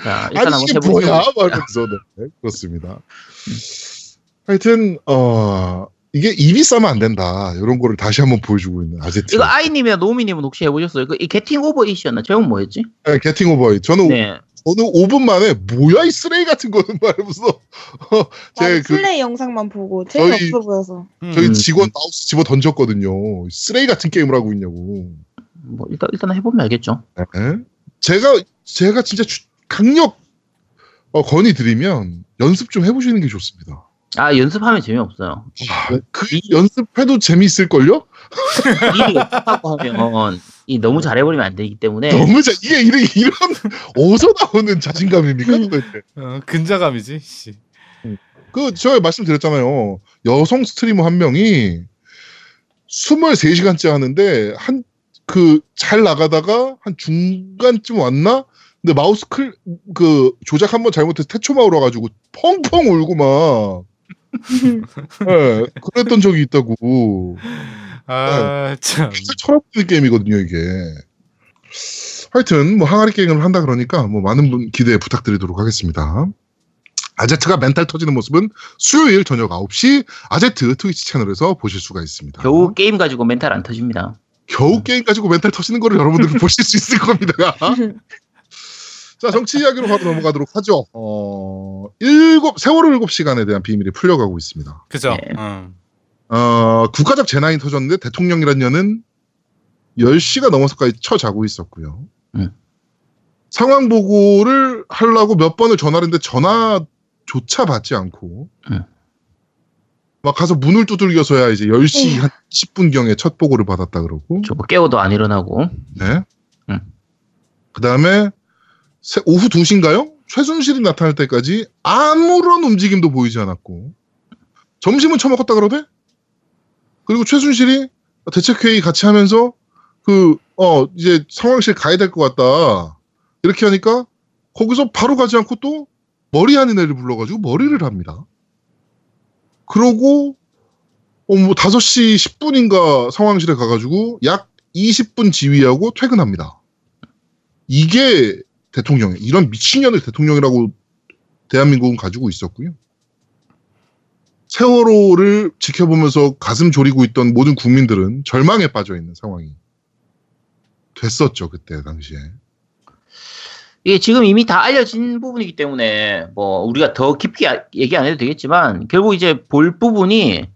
자, 일단 아니 이게. 뭐야? 말면서 네, 그렇습니다. 하여튼 어 이게 입이 싸면 안 된다. 이런 거를 다시 한번 보여주고 있는 아제트. 이거 아이님이나 노미님은 혹시 해보셨어요? 그, 이 Getting Over It이였나? 제목 뭐였지? 네, Getting Over. 저는 네. 저는 5분 만에 뭐야 이 쓰레기 같은 거는 말하면서 어, 나도 제그 플레이 영상만 보고 재미없어 보여서. 음. 저희 음. 직원 마우스 집어 던졌거든요. 쓰레기 같은 게임을 하고 있냐고. 뭐 일단 일단 해보면 알겠죠. 네. 제가 제가 진짜 주- 강력 어, 건의 드리면 연습 좀 해보시는 게 좋습니다. 아 연습하면 재미없어요. 아, 그 연습해도 재미있을 걸요? 이 하고 하면 이 너무 잘해버리면 안 되기 때문에 너무 자 이게 이런 이런 어디서 나오는 자신감입니까? 도대체? 어, 근자감이지. 씨. 그 제가 말씀드렸잖아요. 여성 스트리머 한 명이 23시간째 하는데 한 그 잘 나가다가 한 중간쯤 왔나? 근데 마우스 클 그 조작 한번 잘못해서 태초마을 와가지고 펑펑 울고 막 예, 그랬던 적이 있다고. 아 참. 진짜 철학 있는 게임이거든요 이게. 하여튼 뭐 항아리 게임을 한다 그러니까 뭐 많은 분 기대 부탁드리도록 하겠습니다. 아제트가 멘탈 터지는 모습은 수요일 저녁 9시 아제트 트위치 채널에서 보실 수가 있습니다. 겨우 게임 가지고 멘탈 안 터집니다. 겨우 게임 가지고 멘탈 터지는 거를 여러분들은 보실 수 있을 겁니다. 자, 정치 이야기로 바로 넘어가도록 하죠. 어, 일곱, 세월호 일곱 시간에 대한 비밀이 풀려가고 있습니다. 그죠. 네. 음. 어, 국가적 재난이 터졌는데 대통령이란 년은 10시가 넘어서까지 쳐자고 있었고요. 음. 상황 보고를 하려고 몇 번을 전화를 했는데 전화조차 받지 않고 음. 막 가서 문을 두들겨서야 이제 10시 에휴. 한 10분경에 첫 보고를 받았다 그러고 저뭐 깨워도 안 일어나고 네. 음. 그 다음에 오후 2시인가요? 최순실이 나타날 때까지 아무런 움직임도 보이지 않았고 점심은 처먹었다 그러대? 그리고 최순실이 대책회의 같이 하면서 그, 어, 이제 상황실 가야 될 것 같다. 이렇게 하니까 거기서 바로 가지 않고 또 머리 하는 애를 불러가지고 머리를 합니다. 그러고, 어, 뭐 5시 10분인가 상황실에 가가지고 약 20분 지휘하고 퇴근합니다. 이게 대통령, 이런 미친년을 대통령이라고 대한민국은 가지고 있었고요. 세월호를 지켜보면서 가슴 졸이고 있던 모든 국민들은 절망에 빠져 있는 상황이 됐었죠, 그때 당시에. 이게 지금 이미 다 알려진 부분이기 때문에 뭐 우리가 더 깊게 아- 얘기 안 해도 되겠지만 결국 이제 볼 부분이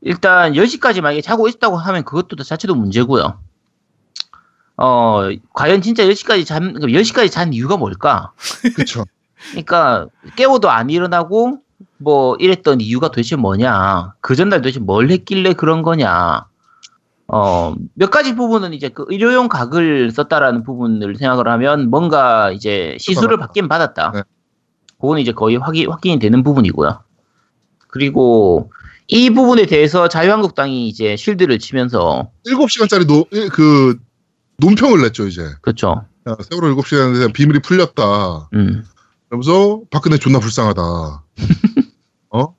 일단 10시까지 만약에 자고 있다고 하면 그것도 자체도 문제고요. 어, 과연 진짜 10시까지 잠, 10시까지 잔 이유가 뭘까? 그쵸. 그러니까 깨워도 안 일어나고 뭐 이랬던 이유가 도대체 뭐냐? 그 전날 도대체 뭘 했길래 그런 거냐? 어, 몇 가지 부분은 이제 그 의료용 각을 썼다라는 부분을 생각을 하면 뭔가 이제 시술을. 받긴 받았다. 네. 그거는 이제 거의 확인, 확인이 되는 부분이고요. 그리고 이 부분에 대해서 자유한국당이 이제 쉴드를 치면서 7시간짜리 노, 그, 논평을 냈죠, 이제. 그렇죠. 야, 세월호 7시간에 대한 비밀이 풀렸다. 음. 그러면서 박근혜 존나 불쌍하다. 어?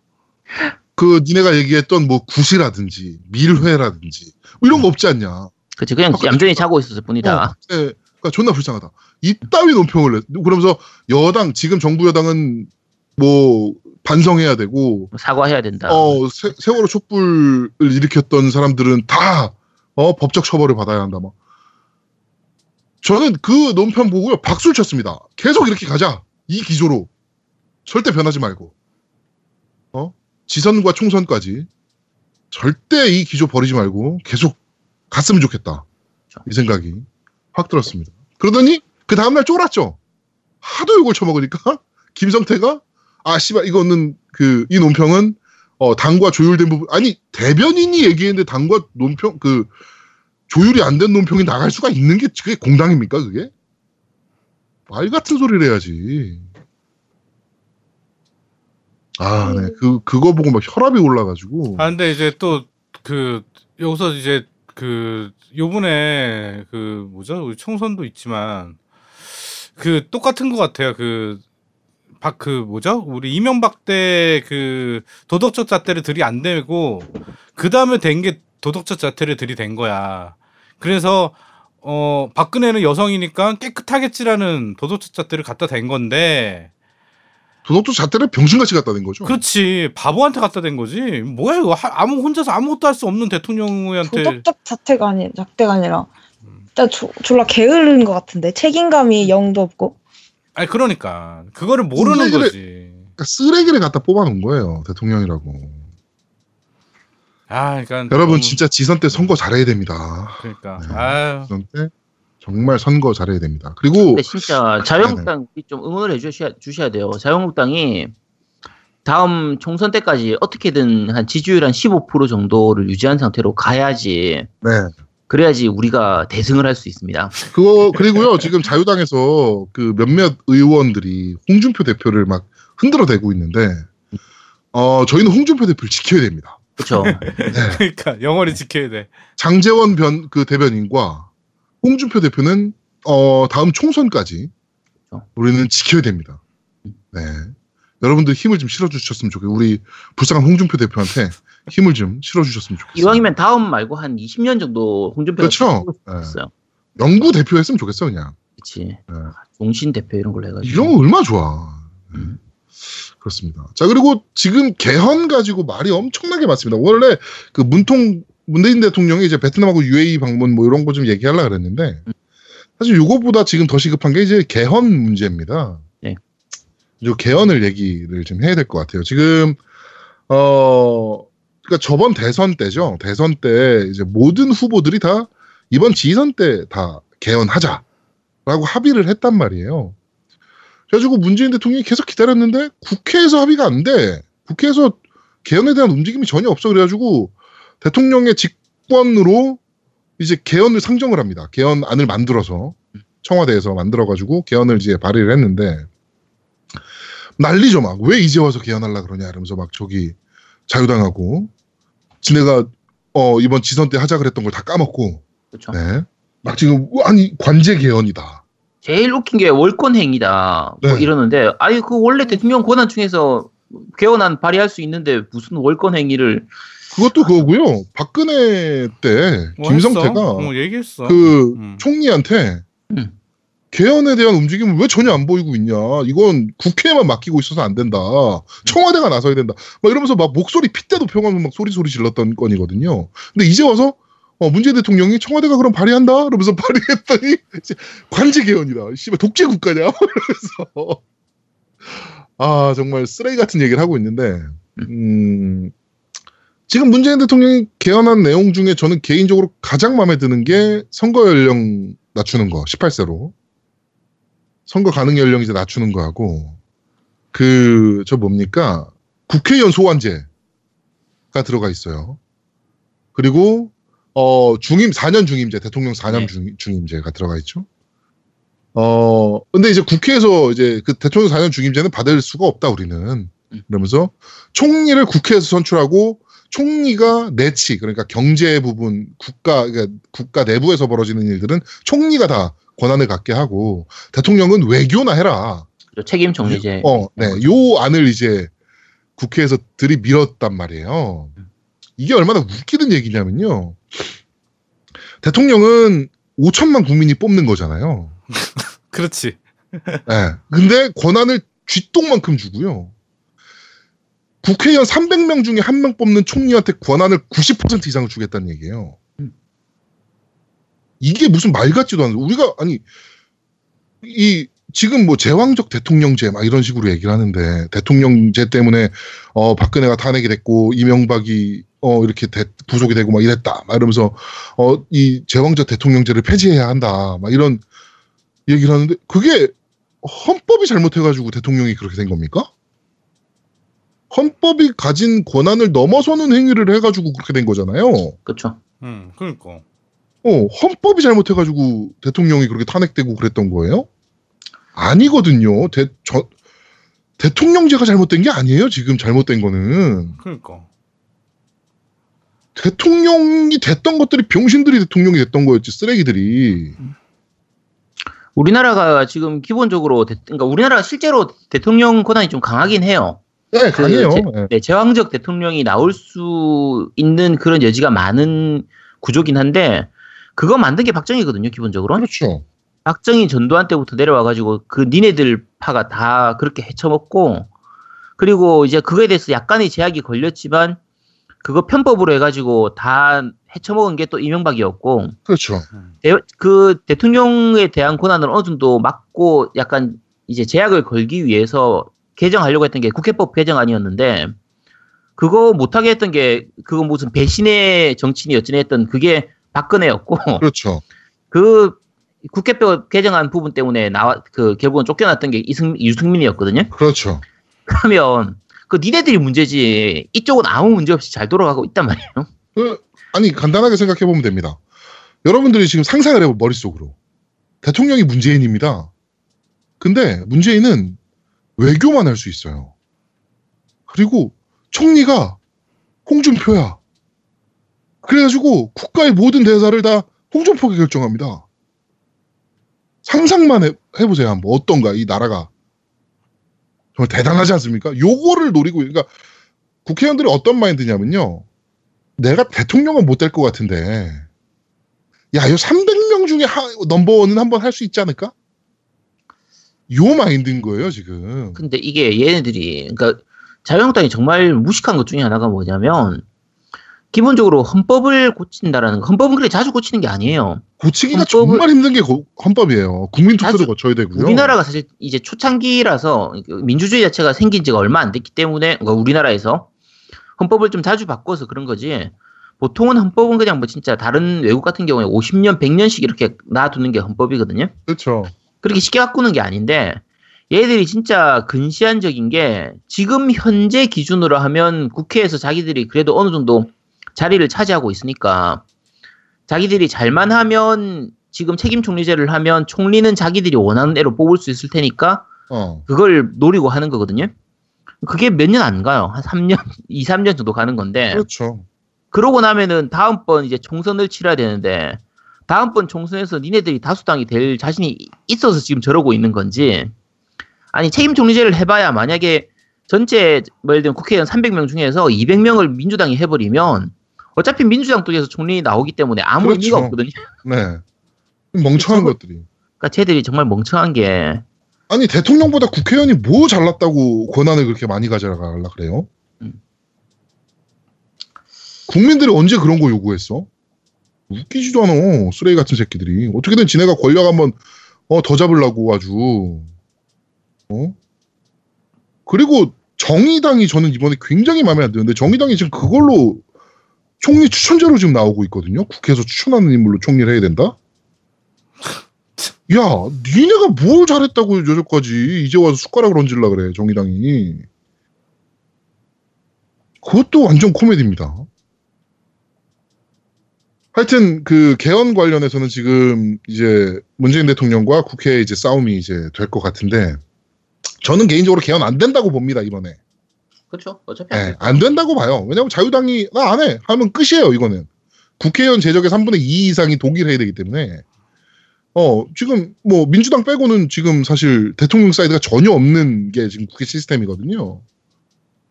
그 니네가 얘기했던 뭐 구시라든지 밀회라든지 뭐 이런 거 없지 않냐. 그치 그냥 아, 얌전히. 자고 있었을 뿐이다. 어, 네, 그러니까 존나 불쌍하다. 이따위 논평을 내. 그러면서 여당 지금 정부 여당은 뭐 반성해야 되고 사과해야 된다. 어 세, 세월호 촛불을 일으켰던 사람들은 다 어, 법적 처벌을 받아야 한다 막. 저는 그 논평 보고요. 박수를 쳤습니다. 계속 이렇게 가자. 이 기조로. 절대 변하지 말고. 어? 지선과 총선까지. 절대 이 기조 버리지 말고 계속 갔으면 좋겠다. 이 생각이 확 들었습니다. 그러더니 그 다음날 쫄았죠. 하도 욕을 쳐먹으니까 김성태가 아 씨발 이거는 그 이 논평은 어 당과 조율된 부분 아니 대변인이 얘기했는데 당과 논평 그 조율이 안 된 논평이 나갈 수가 있는 게 그게 공당입니까 그게? 말 같은 소리를 해야지. 아 네. 그 그거 보고 막 혈압이 올라가지고. 아 근데 이제 또 그 여기서 이제 그 요번에 그 뭐죠? 우리 총선도 있지만 그 똑같은 것 같아요. 그 박 그 뭐죠? 우리 이명박 때 그 도덕적 잣대를 들이 안 대고 그 다음에 된 게 도덕적 잣대를 들이댄 거야 그래서 어 박근혜는 여성이니까 깨끗하겠지라는 도덕적 잣대를 갖다 댄 건데. 도덕도 잣대를 병신같이 갖다 댄 거죠. 그렇지. 바보한테 갖다 댄 거지. 뭐야 이거. 하- 아무 혼자서 아무것도 할 수 없는 대통령한테. 도덕적 자태가 아니 잣대가 아니라. 음. 진짜 조, 졸라 게으른 것 같은데. 책임감이 0도 없고. 아니 그러니까. 그거를 모르는 쓰레기를- 거지. 그러니까 쓰레기를 갖다 뽑아놓은 거예요. 대통령이라고 아 그러니까 여러분 너무- 진짜 지선 때 선거 잘해야 됩니다 그러니까 네. 아유 지선 때 정말 선거 잘해야 됩니다 그리고 진짜 자유한국당 좀 응원을 해 주셔야 주셔야 돼요. 자유한국당이 다음 총선 때까지 어떻게든 한 지지율 한 15% 정도를 유지한 상태로 가야지 네 그래야지 우리가 대승을 할 수 있습니다. 그거 그리고요 지금 자유당에서 그 몇몇 의원들이 홍준표 대표를 막 흔들어대고 있는데 어 저희는 홍준표 대표를 지켜야 됩니다. 그렇죠. 그러니까 영원히 지켜야 돼 장재원 변 그 대변인과 홍준표 대표는 어 다음 총선까지 그렇죠. 우리는 지켜야 됩니다. 네 여러분들 힘을 좀 실어주셨으면 좋겠어요. 우리 불쌍한 홍준표 대표한테 힘을 좀 실어주셨으면 좋겠어요. 이왕이면 다음 말고 한 20년 정도 홍준표가 그렇죠. 있어요. 영구 대표 했으면 좋겠어 그냥. 그렇지. 네. 종신 대표 이런 걸로 해가지고. 이런 거 얼마나 좋아. 네. 음. 그렇습니다. 자, 그리고 지금 개헌 가지고 말이 엄청나게 많습니다. 원래 그 문통, 문재인 대통령이 이제 베트남하고 UAE 방문 뭐 이런 거 좀 얘기하려고 그랬는데, 사실 이거보다 지금 더 시급한 게 이제 개헌 문제입니다. 네. 이 개헌을 얘기를 좀 해야 될 것 같아요. 지금, 어, 그러니까 저번 대선 때죠. 대선 때 이제 모든 후보들이 다 이번 지선 때 다 개헌하자라고 합의를 했단 말이에요. 그래가지고 문재인 대통령이 계속 기다렸는데 국회에서 합의가 안 돼. 국회에서 개헌에 대한 움직임이 전혀 없어. 그래가지고 대통령의 직권으로 이제 개헌을 상정을 합니다. 개헌안을 만들어서 청와대에서 만들어가지고 개헌을 이제 발의를 했는데 난리죠 막. 왜 이제 와서 개헌하려 그러냐 이러면서 막 저기 자유당하고 지네가 어 이번 지선 때 하자 그랬던 걸 다 까먹고 그렇죠. 네. 막 지금 아니 관제 개헌이다. 제일 웃긴 게 월권 행위다. 뭐 네. 이러는데 아니 그 원래 대통령 권한 중에서 개헌안 발의할 수 있는데 무슨 월권 행위를 그것도 그거고요. 박근혜 때 뭐 김성태가? 어, 얘기했어 그 음. 총리한테 음. 개헌에 대한 움직임을 왜 전혀 안 보이고 있냐. 이건 국회에만 맡기고 있어서 안 된다. 청와대가 나서야 된다. 막 이러면서 막 목소리 핏대 높여가면서 막 소리 소리 질렀던 건이거든요. 근데 이제 와서 어, 문재인 대통령이 청와대가 그럼 발의한다? 그러면서 발의했더니 관제 개헌이다. 씨발 독재 국가냐? 이러면서 아 정말 쓰레기 같은 얘기를 하고 있는데 음, 지금 문재인 대통령이 개헌한 내용 중에 저는 개인적으로 가장 마음에 드는 게 선거 연령 낮추는 거 18세로 선거 가능 연령 이제 낮추는 거 하고 그 저 뭡니까 국회의원 소환제가 들어가 있어요. 그리고 어 중임 4년 중임제 대통령 4년 네. 중, 중임제가 들어가 있죠. 어 근데 이제 국회에서 이제 그 대통령 4년 중임제는 받을 수가 없다 우리는 음. 그러면서 총리를 국회에서 선출하고 총리가 내치 그러니까 경제 부분 국가 그러니까 국가 내부에서 벌어지는 일들은 총리가 다 권한을 갖게 하고 대통령은 외교나 해라. 책임 정리제. 어, 네. 요 안을 이제 국회에서 들이밀었단 말이에요. 이게 얼마나 웃기는 얘기냐면요. 대통령은 5천만 국민이 뽑는 거잖아요. 그렇지. 예. 근데 권한을 쥐똥만큼 주고요. 국회의원 300명 중에 한 명 뽑는 총리한테 권한을 90% 이상을 주겠다는 얘기예요. 이게 무슨 말 같지도 않아요. 우리가 아니 이 지금 뭐 제왕적 대통령제 막 이런 식으로 얘기를 하는데 대통령제 때문에 어 박근혜가 탄핵이 됐고 이명박이 어 이렇게 대- 부속이 되고 막 이랬다 막 이러면서 어 이 제왕적 대통령제를 폐지해야 한다 막 이런 얘기를 하는데 그게 헌법이 잘못해가지고 대통령이 그렇게 된 겁니까? 헌법이 가진 권한을 넘어서는 행위를 해가지고 그렇게 된 거잖아요. 그렇죠. 음, 그러니까. 어, 헌법이 잘못해가지고 대통령이 그렇게 탄핵되고 그랬던 거예요? 아니거든요. 대, 저, 대통령제가 잘못된 게 아니에요. 지금 잘못된 거는. 그러니까. 대통령이 됐던 것들이 병신들이 대통령이 됐던 거였지, 쓰레기들이. 우리나라가 지금 기본적으로 대, 그러니까 우리나라가 실제로 대통령 권한이 좀 강하긴 해요. 네, 강해요. 제- 예. 네, 제왕적 대통령이 나올 수 있는 그런 여지가 많은 구조긴 한데 그거 만든 게 박정희거든요, 기본적으로. 그렇죠. 박정희 전두환 때부터 내려와가지고 그 니네들 파가 다 그렇게 헤쳐먹고 그리고 이제 그거에 대해서 약간의 제약이 걸렸지만 그거 편법으로 해가지고 다 헤쳐먹은 게 또 이명박이었고 그렇죠. 대, 그 대통령에 대한 권한을 어느 정도 막고 약간 이제 제약을 걸기 위해서 개정하려고 했던 게 국회법 개정안이었는데 그거 못하게 했던 게 그거 무슨 배신의 정치인이 어찌네 했던 그게 박근혜였고 그렇죠. 그 국회법 개정안 부분 때문에 나와 그 결국은 쫓겨났던 게 이승 유승민이었거든요. 그렇죠. 그러면 그 니네들이 문제지 이쪽은 아무 문제 없이 잘 돌아가고 있단 말이에요. 그, 아니, 간단하게 생각해 보면 됩니다. 여러분들이 지금 상상을 해보 머릿속으로. 대통령이 문재인입니다. 근데 문재인은 외교만 할 수 있어요. 그리고 총리가 홍준표야. 그래가지고 국가의 모든 대사를 다 홍준표가 결정합니다. 상상만 해, 해보세요. 한번 어떤가 이 나라가. 정말 대단하지 않습니까? 요거를 노리고 그러니까 국회의원들이 어떤 마인드냐면요. 내가 대통령은 못 될 것 같은데, 야, 이 300명 중에 하, 넘버원은 한번 할 수 있지 않을까? 요 마인드인 거예요, 지금. 근데 이게 얘네들이 그러니까 자유한국당이 정말 무식한 것 중에 하나가 뭐냐면 기본적으로 헌법을 고친다라는 거. 헌법은 그래 자주 고치는 게 아니에요. 고치기가 헌법을- 정말 힘든 게 고- 헌법이에요. 국민투표도 거쳐야 되고요. 우리나라가 사실 이제 초창기라서 그 민주주의 자체가 생긴 지가 얼마 안 됐기 때문에 우리나라에서 헌법을 좀 자주 바꿔서 그런 거지. 보통은 헌법은 그냥 뭐 진짜 다른 외국 같은 경우에 50년, 100년씩 이렇게 놔두는 게 헌법이거든요. 그렇죠. 그렇게 쉽게 바꾸는 게 아닌데 얘들이 진짜 근시안적인 게 지금 현재 기준으로 하면 국회에서 자기들이 그래도 어느 정도 자리를 차지하고 있으니까 자기들이 잘만 하면 지금 책임 총리제를 하면 총리는 자기들이 원하는 대로 뽑을 수 있을 테니까 어. 그걸 노리고 하는 거거든요. 그게 몇 년 안 가요. 한 3년, 2, 3년 정도 가는 건데 그렇죠. 그러고 나면은 다음번 이제 총선을 치러야 되는데 다음번 총선에서 니네들이 다수당이 될 자신이 있어서 지금 저러고 있는 건지 아니 책임 총리제를 해봐야 만약에 전체 뭐 예를 들면 국회의원 300명 중에서 200명을 민주당이 해버리면 어차피 민주당 쪽에서 총리 나오기 때문에 아무 그렇죠. 의미가 없거든요. 네. 멍청한 저거- 것들이. 그러니까 쟤들이 정말 멍청한 게 아니, 대통령보다 국회의원이 뭐 잘났다고 권한을 그렇게 많이 가져가려 그래요? 음. 국민들이 언제 그런 거 요구했어? 웃기지도 않아. 쓰레기 같은 새끼들이. 어떻게든 지네가 권력 한번 어, 더 잡으려고 아주. 어? 그리고 정의당이 저는 이번에 굉장히 마음에 안 드는데 정의당이 지금 그걸로 총리 추천자로 지금 나오고 있거든요. 국회에서 추천하는 인물로 총리를 해야 된다? 야, 니네가 뭘 잘했다고 여태까지 이제 와서 숟가락을 얹으려 그래, 정의당이. 그것도 완전 코미디입니다. 하여튼 그 개헌 관련해서는 지금 이제 문재인 대통령과 국회에 이제 싸움이 이제 될 것 같은데 저는 개인적으로 개헌 안 된다고 봅니다 이번에. 그렇죠. 어차피 예, 안 된다고 봐요. 왜냐면 자유당이 나 안 해. 하면 끝이에요, 이거는. 국회의원 제적의 3분의 2 이상이 동의를 해야 되기 때문에. 어, 지금 뭐 민주당 빼고는 지금 사실 대통령 사이드가 전혀 없는 게 지금 국회 시스템이거든요.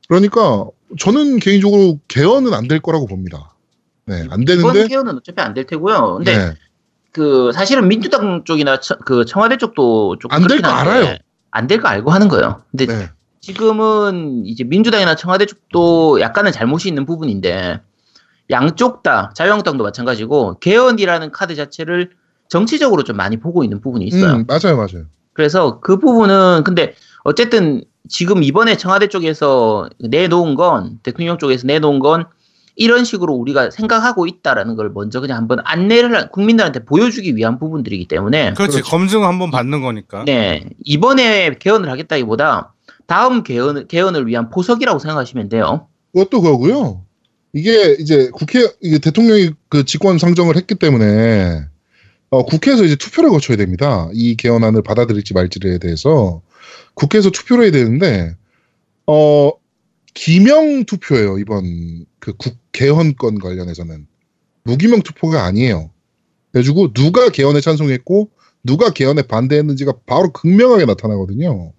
그러니까 저는 개인적으로 개헌은 안 될 거라고 봅니다. 네, 안 되는데 개헌은 어차피 안 될 테고요. 근데 네, 그 사실은 민주당 쪽이나 처- 그 청와대 쪽도 좀 안될 거 알아요. 안 될 거 알고 하는 거예요. 근데 네. 지금은 이제 민주당이나 청와대 쪽도 약간은 잘못이 있는 부분인데 양쪽 다 자유한국당도 마찬가지고 개헌이라는 카드 자체를 정치적으로 좀 많이 보고 있는 부분이 있어요. 음, 맞아요, 맞아요. 그래서 그 부분은 근데 어쨌든 지금 이번에 청와대 쪽에서 내놓은 건 대통령 쪽에서 내놓은 건 이런 식으로 우리가 생각하고 있다라는 걸 먼저 그냥 한번 안내를 하- 국민들한테 보여주기 위한 부분들이기 때문에 그렇지 그렇죠. 검증 한번 받는 거니까. 네 이번에 개헌을 하겠다기보다 다음 개헌 개헌을 위한 포석이라고 생각하시면 돼요. 그것도 그거고요. 이게 이제 국회 이게 대통령이 그 직권 상정을 했기 때문에 어, 국회에서 이제 투표를 거쳐야 됩니다. 이 개헌안을 받아들일지 말지에 대해서 국회에서 투표를 해야 되는데 어 기명 투표예요 이번 그 국 개헌권 관련해서는 무기명 투표가 아니에요. 그래가지고 누가 개헌에 찬성했고 누가 개헌에 반대했는지가 바로 극명하게 나타나거든요.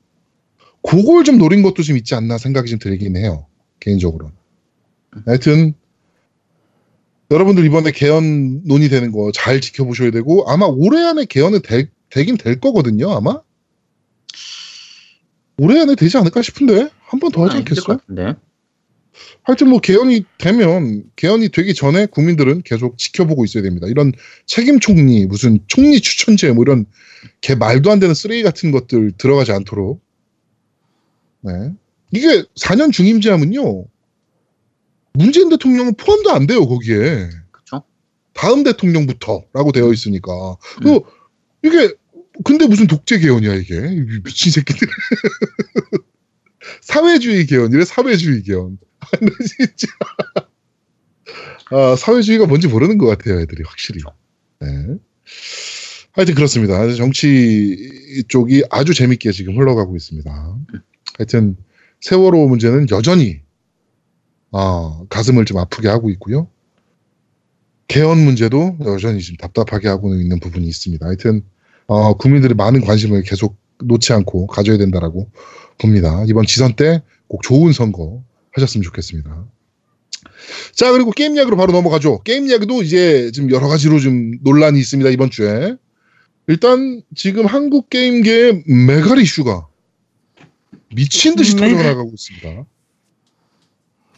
그걸 좀 노린 것도 좀 있지 않나 생각이 좀 들긴 해요. 개인적으로. 하여튼 여러분들 이번에 개헌 논의되는 거 잘 지켜보셔야 되고 아마 올해 안에 개헌은 되, 되긴 될 거거든요. 아마 올해 안에 되지 않을까 싶은데 한 번 더 하지 아, 않겠어요? 하여튼 뭐 개헌이 되면 개헌이 되기 전에 국민들은 계속 지켜보고 있어야 됩니다. 이런 책임 총리 무슨 총리 추천제 뭐 이런 개 말도 안 되는 쓰레기 같은 것들 들어가지 않도록 네. 이게 4년 중임제하면요. 문재인 대통령은 포함도 안 돼요 거기에. 그렇죠. 다음 대통령부터라고 되어 있으니까. 음. 그 이게 근데 무슨 독재 개헌이야 이게? 이 미친 새끼들. 사회주의 개헌이래 사회주의 개헌. 아, 나 진짜. 아 사회주의가 뭔지 모르는 것 같아요 애들이 확실히. 네. 하여튼 그렇습니다. 정치 쪽이 아주 재밌게 지금 흘러가고 있습니다 하여튼 세월호 문제는 여전히 아 가슴을 좀 아프게 하고 있고요 개헌 문제도 여전히 좀 답답하게 하고 있는 부분이 있습니다. 하여튼 어, 국민들의 많은 관심을 계속 놓지 않고 가져야 된다라고 봅니다. 이번 지선 때 꼭 좋은 선거 하셨으면 좋겠습니다. 자 그리고 게임 이야기로 바로 넘어가죠. 게임 이야기도 이제 지금 여러 가지로 좀 논란이 있습니다 이번 주에. 일단 지금 한국 게임계의 메갈 이슈가 미친 듯이 메가- 터져나가고 있습니다.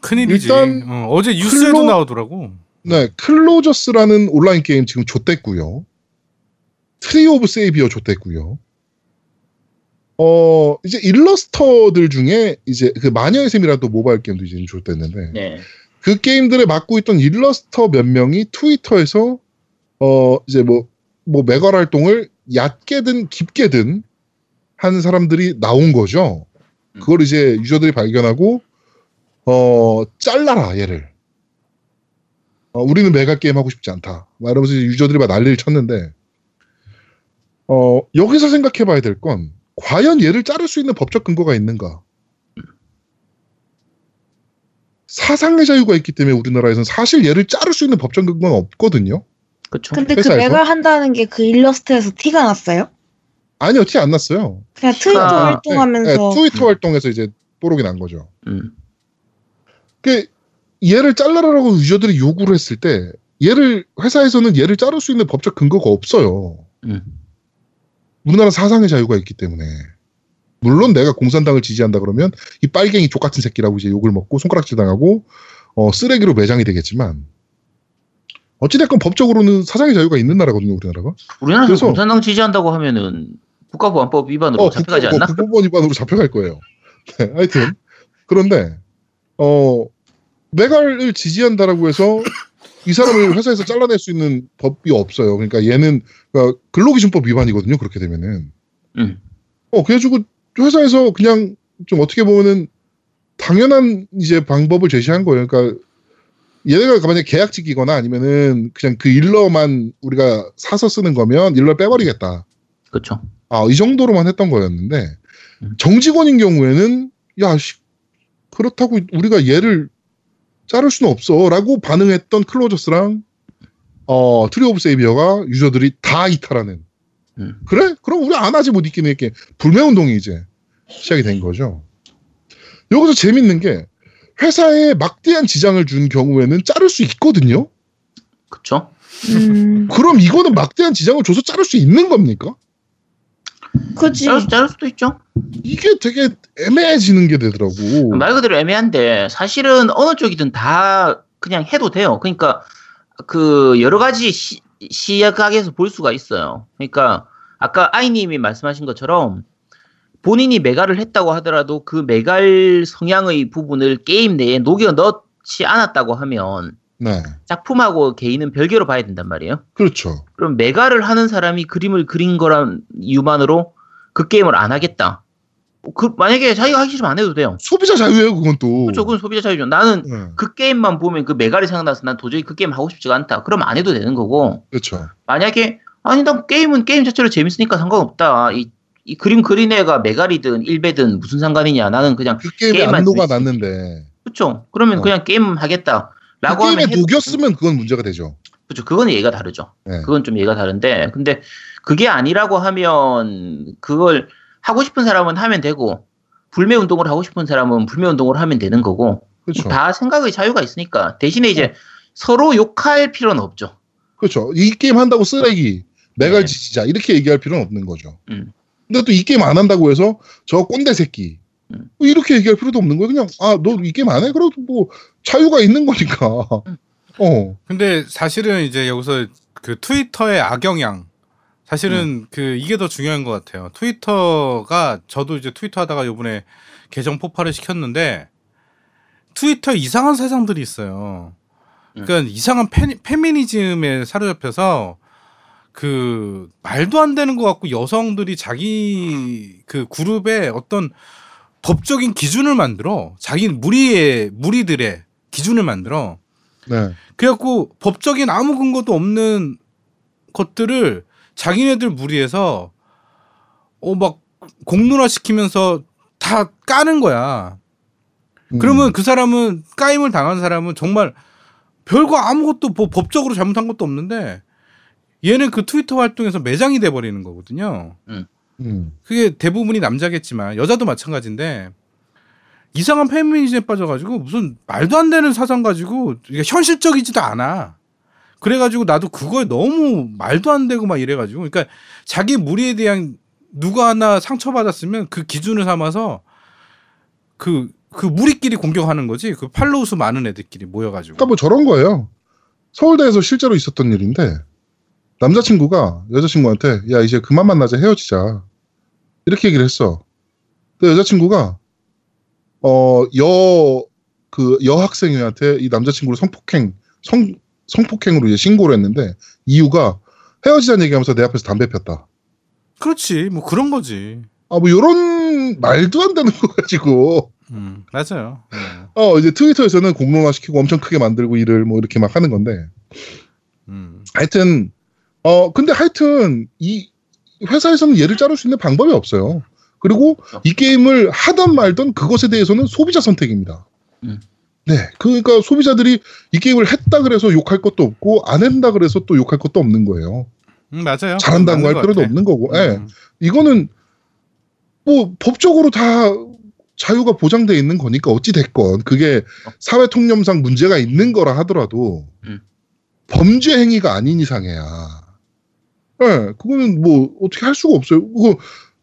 큰일이지. 일단 어, 어제 뉴스에도 클로- 나오더라고. 네, 클로저스라는 온라인 게임 지금 좆됐고요. 트리 오브 세이비어 좆됐고요. 어, 이제 일러스터들 중에 이제 그 마녀의 샘이라는 모바일 게임도 이제 좆됐는데 네. 그 게임들을 맡고 있던 일러스터 몇 명이 트위터에서 어, 이제 뭐, 뭐 매걸 활동을 얕게든 깊게든 한 사람들이 나온 거죠. 그걸 이제 유저들이 발견하고 어, 잘라라 얘를. 어, 우리는 메가 게임 하고 싶지 않다. 막 이러면서 이제 유저들이 막 난리를 쳤는데, 어, 여기서 생각해 봐야 될 건, 과연 얘를 자를 수 있는 법적 근거가 있는가? 사상의 자유가 있기 때문에 우리나라에서는 사실 얘를 자를 수 있는 법적 근거는 없거든요. 그렇죠. 근데 그 회사에서? 맥을 한다는 게 그 일러스트에서 티가 났어요? 아니요, 티 안 났어요. 그냥 트위터 아, 활동하면서 네, 네, 트위터 활동에서 이제 뽀록이 난 거죠. 음. 그 얘를 잘라라라고 유저들이 요구를 했을 때 얘를 회사에서는 얘를 자를 수 있는 법적 근거가 없어요. 음. 우리나라 사상의 자유가 있기 때문에 물론 내가 공산당을 지지한다 그러면 이 빨갱이 족 같은 새끼라고 이제 욕을 먹고 손가락질 당하고 어, 쓰레기로 매장이 되겠지만 어찌됐건 법적으로는 사상의 자유가 있는 나라거든요 우리나라가. 우리나라에서 그래서- 공산당 지지한다고 하면은 국가보안법 위반으로 잡혀가지 국- 않나? 어, 국보원 위반으로 잡혀갈 거예요. 네, 하여튼 그런데 어 메갈을 지지한다라고 해서 이 사람을 회사에서 잘라낼 수 있는 법이 없어요. 그러니까 얘는 그러니까 근로기준법 위반이거든요. 그렇게 되면은 음. 어 그래가지고 회사에서 그냥 좀 어떻게 보면은 당연한 이제 방법을 제시한 거예요. 그러니까 얘네가 만약에 계약직이거나 아니면은 그냥 그 일러만 우리가 사서 쓰는 거면 일러 빼버리겠다. 그렇죠. 아, 이 정도로만 했던 거였는데, 음. 정직원인 경우에는, 야, 씨, 그렇다고 우리가 얘를 자를 수는 없어. 라고 반응했던 클로저스랑, 어, 트리 오브 세이비어가 유저들이 다 이탈하는. 음. 그래? 그럼 우리 안 하지 못 있긴 이렇게 불매 운동이 이제 시작이 된 거죠. 여기서 재밌는 게, 회사에 막대한 지장을 준 경우에는 자를 수 있거든요. 그쵸? 음, 그럼 이거는 막대한 지장을 줘서 자를 수 있는 겁니까? 그지. 자를, 수도 있죠. 이게 되게 애매해지는 게 되더라고. 말 그대로 애매한데 사실은 어느 쪽이든 다 그냥 해도 돼요. 그러니까 그 여러 가지 시, 시각에서 볼 수가 있어요. 그러니까 아까 아이님이 말씀하신 것처럼 본인이 메가를 했다고 하더라도 그 메갈 성향의 부분을 게임 내에 녹여 넣지 않았다고 하면 네, 작품하고 개인은 별개로 봐야 된단 말이에요. 그렇죠. 그럼 메가를 하는 사람이 그림을 그린 거란 이유만으로 그 게임을 안 하겠다. 그 만약에 자기가 하기 싫으면 안 해도 돼요. 소비자 자유예요, 그건 또. 그렇죠. 그건 소비자 자유죠. 나는 네, 그 게임만 보면 그 메갈이 생각나서 난 도저히 그 게임 하고 싶지가 않다. 그럼 안 해도 되는 거고 그렇죠. 만약에 아니 난 게임은 게임 자체로 재밌으니까 상관없다. 이, 이 그림 그린 애가 메갈이든 일베든 무슨 상관이냐. 나는 그냥 그 게임에 게임만 재밌지. 났는데 그렇죠. 그러면 어. 그냥 게임 하겠다. 그 라고 게임에 하면 해도 녹였으면 그건 문제가 되죠. 그렇죠. 그건 얘기가 다르죠. 네. 그건 좀 얘기가 다른데 근데 그게 아니라고 하면 그걸 하고 싶은 사람은 하면 되고 불매 운동을 하고 싶은 사람은 불매 운동을 하면 되는 거고 그렇죠. 다 생각의 자유가 있으니까 대신에 이제 서로 욕할 필요는 없죠. 그렇죠. 이 게임 한다고 쓰레기, 메갈 네. 지지자 이렇게 얘기할 필요는 없는 거죠. 음. 근데 또 이 게임 안 한다고 해서 저 꼰대 새끼 음. 뭐 이렇게 얘기할 필요도 없는 거예요. 그냥 아 너 이 게임 안 해? 그래도 뭐 자유가 있는 거니까. 음. 어, 근데 사실은 이제 여기서 그 트위터의 악영향 사실은 그 이게 더 중요한 것 같아요. 트위터가 저도 이제 트위터 하다가 요번에 계정 폭발을 시켰는데 트위터에 이상한 사상들이 있어요. 그러니까 이상한 페, 페미니즘에 사로잡혀서 그 말도 안 되는 것 같고 여성들이 자기 그 그룹에 어떤 법적인 기준을 만들어 자기 무리의 무리들의 기준을 만들어 네. 그래갖고 법적인 아무 근거도 없는 것들을 자기네들 무리해서 어 막 공론화 시키면서 다 까는 거야. 음. 그러면 그 사람은 까임을 당한 사람은 정말 별거 아무것도 뭐 법적으로 잘못한 것도 없는데 얘는 그 트위터 활동에서 매장이 돼 버리는 거거든요. 음. 그게 대부분이 남자겠지만 여자도 마찬가지인데 이상한 페미니즘에 빠져가지고 무슨 말도 안 되는 사상 가지고 이게 현실적이지도 않아. 그래가지고 나도 그거에 너무 말도 안 되고 막 이래가지고 그러니까 자기 무리에 대한 누가 하나 상처받았으면 그 기준을 삼아서 그, 그 무리끼리 공격하는 거지. 그 팔로우 수 많은 애들끼리 모여가지고. 그러니까 뭐 저런 거예요. 서울대에서 실제로 있었던 일인데 남자친구가 여자친구한테 야 이제 그만 만나자 헤어지자 이렇게 얘기를 했어. 그 여자친구가 어 여 그 여학생한테 이 남자친구를 성폭행 성 성폭행으로 이제 신고를 했는데 이유가 헤어지자는 얘기하면서 내 앞에서 담배 폈다. 그렇지. 뭐 그런 거지. 아뭐 요런 말도 안 되는 거 가지고 음, 맞아요. 음. 어 이제 트위터에서는 공론화 시키고 엄청 크게 만들고 일을 뭐 이렇게 막 하는 건데 음. 하여튼 어 근데 하여튼 이 회사에서는 얘를 자를 수 있는 방법이 없어요. 그리고 이 게임을 하던 말던 그것에 대해서는 소비자 선택입니다. 음. 네, 그러니까 소비자들이 이 게임을 했다 그래서 욕할 것도 없고 안 한다 그래서 또 욕할 것도 없는 거예요. 음, 맞아요. 잘한다고 할것 필요도. 없는 거고, 예. 음. 이거는 뭐 법적으로 다 자유가 보장돼 있는 거니까 어찌 됐건 그게 사회 통념상 문제가 있는 거라 하더라도 음. 범죄 행위가 아닌 이상해야. 예, 그거는 뭐 어떻게 할 수가 없어요. 그거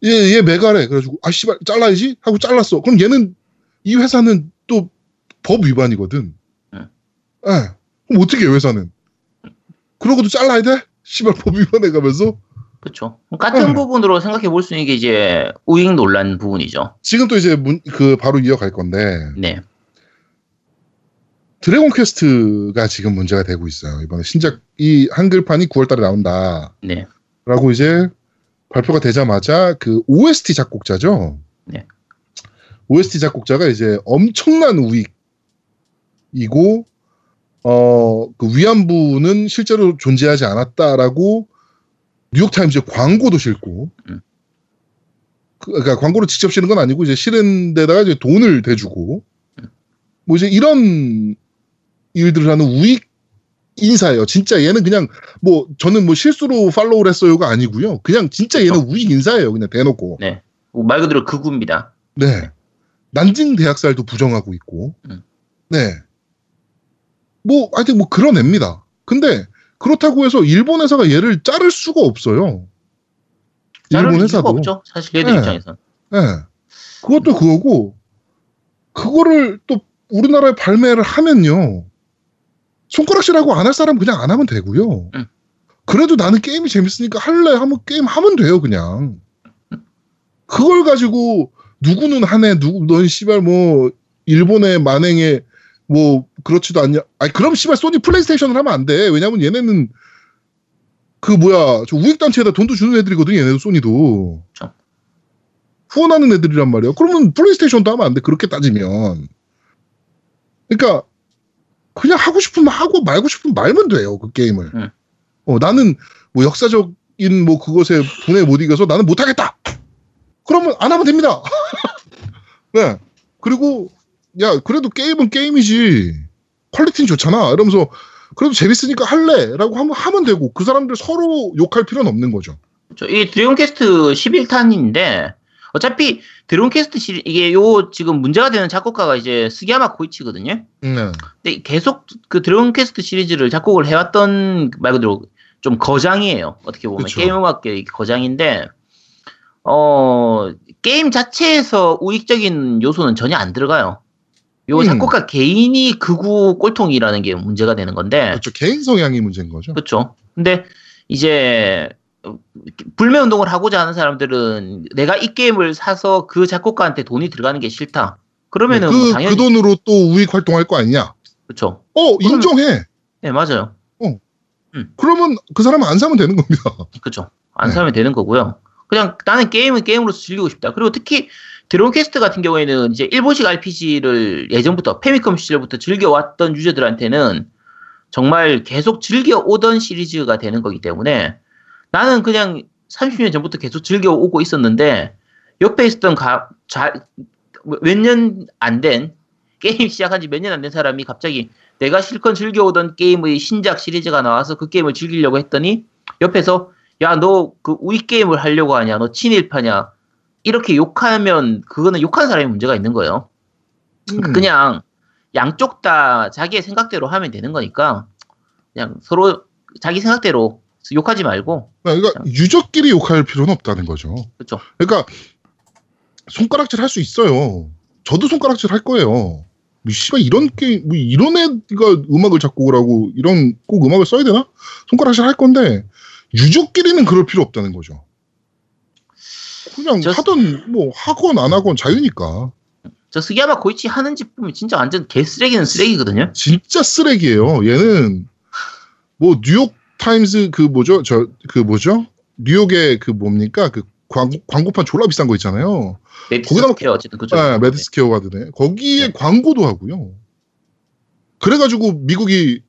얘, 얘 메가래 그래가지고 아 씨발 잘라야지 하고 잘랐어. 그럼 얘는 이 회사는 또 법 위반이거든. 음. 예. 그럼 어떻게 해 회사는? 그러고도 잘라야 돼? 씨발 법 위반해 가면서 그렇죠. 같은 음. 부분으로 생각해 볼 수 있는 게 이제 우익 논란 부분이죠. 지금 또 이제 문, 그 바로 이어갈 건데 네. 드래곤 퀘스트가 지금 문제가 되고 있어요. 이번에 신작 이 한글판이 9월달에 나온다라고 네. 이제 발표가 되자마자 그 OST 작곡자죠. 네. OST 작곡자가 이제 엄청난 우익이고 어 그 위안부는 실제로 존재하지 않았다라고 뉴욕 타임즈에 광고도 싣고 음. 그, 그러니까 광고를 직접 실은 건 아니고 이제 실은 데다가 이제 돈을 대주고 뭐 이제 이런 일들을 하는 우익 인사예요. 진짜 얘는 그냥 뭐 저는 뭐 실수로 팔로우를 했어요가 아니고요. 그냥 진짜 얘는 우익 인사예요. 그냥 대놓고. 네. 말 그대로 극우입니다. 네. 난징 대학살도 부정하고 있고. 음. 네. 뭐 하여튼 뭐 그러냅니다. 근데 그렇다고 해서 일본 회사가 얘를 자를 수가 없어요. 일본 회사도. 없죠. 사실 얘들 네. 입장에선. 예. 그것도 그거고, 그거를 또 우리나라에 발매를 하면요. 손가락질하고 안 할 사람 그냥 안 하면 되고요. 응. 그래도 나는 게임이 재밌으니까 할래 하면 게임 하면 돼요, 그냥. 그걸 가지고 누구는 하네, 누구, 넌 씨발 뭐, 일본의 만행에 뭐, 그렇지도 않냐. 아니, 그럼 씨발 소니 플레이스테이션을 하면 안 돼. 왜냐면 얘네는 그 뭐야, 저 우익 단체에다 돈도 주는 애들이거든, 얘네도 소니도. 그쵸. 후원하는 애들이란 말이야. 그러면 플레이스테이션도 하면 안 돼. 그렇게 따지면. 그러니까 그냥 하고 싶으면 하고 말고 싶으면 말면 돼요. 그 게임을. 응. 어, 나는 뭐 역사적인 뭐 그것에 분에 못 이겨서 나는 못 하겠다. 그러면 안 하면 됩니다. 네. 그리고 야 그래도 게임은 게임이지. 퀄리티는 좋잖아. 이러면서 그래도 재밌으니까 할래라고 하면 하면 되고 그 사람들 서로 욕할 필요는 없는 거죠. 이 드래곤 퀘스트 11탄인데 어차피 드래곤 퀘스트 시리 이게 요 지금 문제가 되는 작곡가가 이제 스기야마 고이치거든요. 네. 근데 계속 그 드래곤 퀘스트 시리즈를 작곡을 해왔던 말 그대로 좀 거장이에요. 어떻게 보면 그쵸. 게임 음악계 거장인데 어 게임 자체에서 우익적인 요소는 전혀 안 들어가요. 요 음. 작곡가 개인이 극우 꼴통이라는 게 문제가 되는 건데 그렇죠. 개인 성향이 문제인 거죠. 그렇죠. 근데 이제 불매 운동을 하고자 하는 사람들은 내가 이 게임을 사서 그 작곡가한테 돈이 들어가는 게 싫다. 그러면은 그, 뭐 당연히 그 돈으로 또 우익 활동할 거 아니냐? 그렇죠. 어, 인정해. 네 맞아요. 그러면 그 사람은 안 사면 되는 겁니다. 그렇죠. 안 네. 사면 되는 거고요. 그냥 나는 게임은 게임으로서 즐기고 싶다. 그리고 특히 드래곤 퀘스트 같은 경우에는 이제 일본식 RPG를 예전부터 패미컴 시절부터 즐겨왔던 유저들한테는 정말 계속 즐겨오던 시리즈가 되는 거기 때문에 나는 그냥 30년 전부터 계속 즐겨 오고 있었는데 옆에 있었던 몇년 안 된 게임 시작한 지 몇 년 안 된 사람이 갑자기 내가 실컷 즐겨오던 게임의 신작 시리즈가 나와서 그 게임을 즐기려고 했더니 옆에서 야 너 그 우익 게임을 하려고 하냐 너 친일파냐 이렇게 욕하면 그거는 욕한 사람이 문제가 있는 거예요. 음. 그냥 양쪽 다 자기의 생각대로 하면 되는 거니까 그냥 서로 자기 생각대로 욕하지 말고 그러니까 유저끼리 욕할 필요는 없다는 거죠. 그렇죠. 그러니까 손가락질 할 수 있어요. 저도 손가락질 할 거예요. 뭐 씨발 이런 게임 뭐 이런 애가 음악을 작곡을 하고 이런 꼭 음악을 써야 되나? 손가락질 할 건데 유저끼리는 그럴 필요 없다는 거죠. 그냥 저- 하던 뭐 하건 안 하건 자유니까. 저 스기야마 고이치 하는 짓 보면 진짜 완전 개 쓰레기는 쓰레기거든요. 진짜 쓰레기예요. 얘는 뭐 뉴욕 타임즈 그 뭐죠? 저 그 뭐죠? 뉴욕의 그 뭡니까? 그 광고, 광고판 졸라 비싼 거 있잖아요. 거기다 스퀘어 어쨌든 그쪽. 아, 매디슨 스퀘어 가든에. 거기에 네. 광고도 하고요. 그래가지고 미국이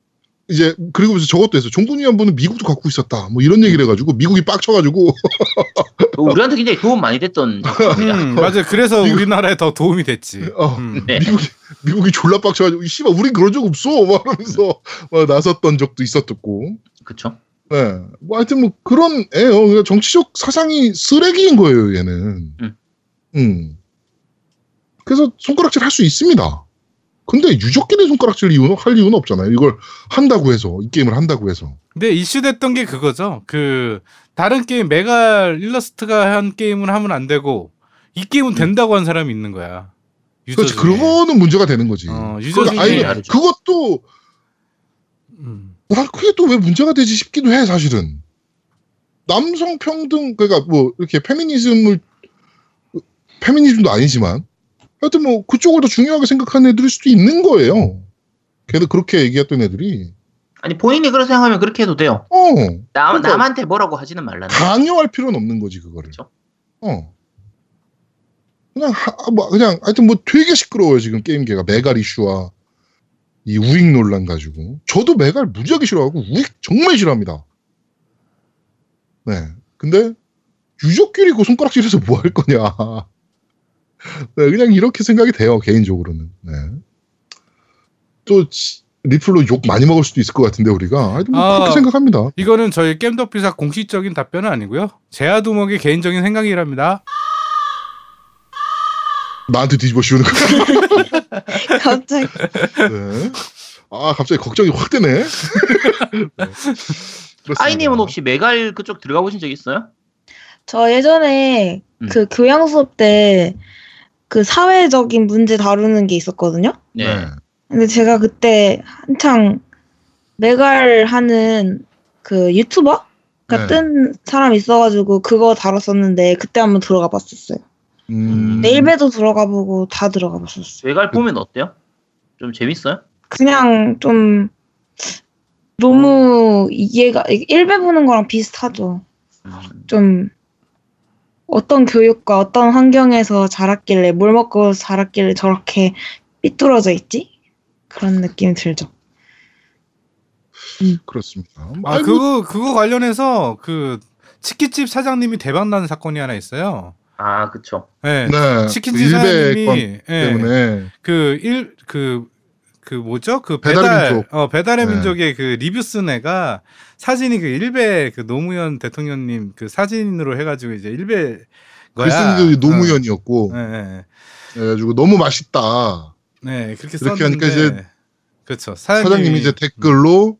이제 그리고 저것도 했어. 종군 위안부는 미국도 갖고 있었다. 뭐 이런 얘기를 해가지고 미국이 빡쳐가지고 우리한테 굉장히 도움 많이 됐던 작품입니다. 음, 맞아. 그래서 우리나라에 더 도움이 됐지. 어, 음. 네. 미국이 미국이 졸라 빡쳐가지고 이 씨발 우린 그런 적 없어. 막 이러면서 막 나섰던 적도 있었고. 그렇죠. 네. 뭐 하여튼 뭐 그런 애요. 그러니까 정치적 사상이 쓰레기인 거예요, 얘는. 음. 음. 그래서 손가락질 할 수 있습니다. 근데 유저끼리 손가락질 이유는 할 이유는 없잖아요. 이걸 한다고 해서 이 게임을 한다고 해서. 근데 이슈됐던 게 그거죠. 그 다른 게임 메갈 일러스트가 한 게임은 하면 안 되고 이 게임은 된다고 한 사람이 있는 거야. 그렇지. 중에. 그거는 문제가 되는 거지. 어, 유저 그러니까 중에 아니. 그것도 음. 난 그게 또 왜 문제가 되지 싶기도 해 사실은. 남성 평등 그러니까 뭐 이렇게 페미니즘을 페미니즘도 아니지만 하여튼 뭐 그쪽을 더 중요하게 생각하는 애들일 수도 있는 거예요. 걔도 그렇게 얘기했던 애들이 아니 본인이 그렇게 생각하면 그렇게 해도 돼요. 어 남, 그러니까- 남한테 뭐라고 하지는 말라는. 강요할 필요는 없는 거지 그거를. 그렇죠. 어 그냥 하, 뭐 그냥 하여튼 뭐 되게 시끄러워요 지금 게임계가 메갈 이슈와 이 우익 논란 가지고 저도 메갈 무지하게 싫어하고 우익 정말 싫어합니다. 네 근데 유저끼리 그 손가락질해서 뭐 할 거냐. 네, 그냥 이렇게 생각이 돼요 개인적으로는. 네. 또 지- 리플로 욕 많이 먹을 수도 있을 것 같은데 우리가 하여튼 뭐 아. 그렇게 생각합니다. 이거는 저희 겜덕비사 공식적인 답변은 아니고요. 제아두목의 개인적인 생각이랍니다. 나한테 뒤집어 씌우는 거야. 갑자기 네. 아 갑자기 걱정이 확 되네. 네. 아이님은 혹시 메갈 그쪽 들어가 보신 적 있어요? 저 예전에 음. 그 교양 수업 때 그 사회적인 문제 다루는 게 있었거든요. 네. 근데 제가 그때 한창 메갈 하는 그 유튜버가 네. 뜬 사람 있어가지고 그거 다뤘었는데 그때 한번 들어가 봤었어요. 음, 네일베도 들어가 보고 다 들어가 봤었어요. 메갈 보면 어때요? 좀 재밌어요? 그냥 좀 너무 이해가 일배 보는 거랑 비슷하죠. 음, 좀 어떤 교육과 어떤 환경에서 자랐길래 뭘 먹고 자랐길래 저렇게 삐뚤어져 있지? 그런 느낌이 들죠. 그렇습니다. 아 아이고, 그거 그거 관련해서 그 치킨집 사장님이 대박 난 사건이 하나 있어요. 아 그쵸. 네. 네. 치킨집 그 사장님이 건 예, 때문에 그일그 그 뭐죠? 그 배달의 배달 민족. 어 배달의 네. 민족의 그 리뷰 쓴 애가 사진이 그 일베 그 노무현 대통령님 그 사진으로 해가지고 이제 일베 거야. 글쓴 그 노무현이었고 어. 네, 네. 그래가지고 너무 맛있다. 네, 그렇게 썼는데 하니까 이제 그렇죠. 사장님 이 이제 댓글로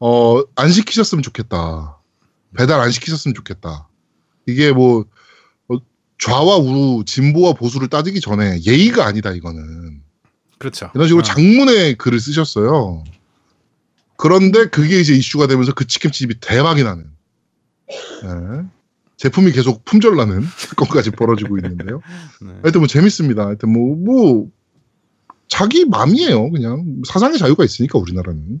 어 안 시키셨으면 좋겠다. 배달 안 시키셨으면 좋겠다. 이게 뭐 어, 좌와 우 진보와 보수를 따지기 전에 예의가 아니다 이거는 그렇죠. 이런 식으로 어. 장문의 글을 쓰셨어요. 그런데 그게 이제 이슈가 되면서 그 치킨집이 대박이 나는 예. 제품이 계속 품절나는 사건까지 벌어지고 있는데요. 네. 하여튼 뭐 재밌습니다. 하여튼 뭐, 뭐, 자기 맘이에요. 그냥 사상의 자유가 있으니까 우리나라는.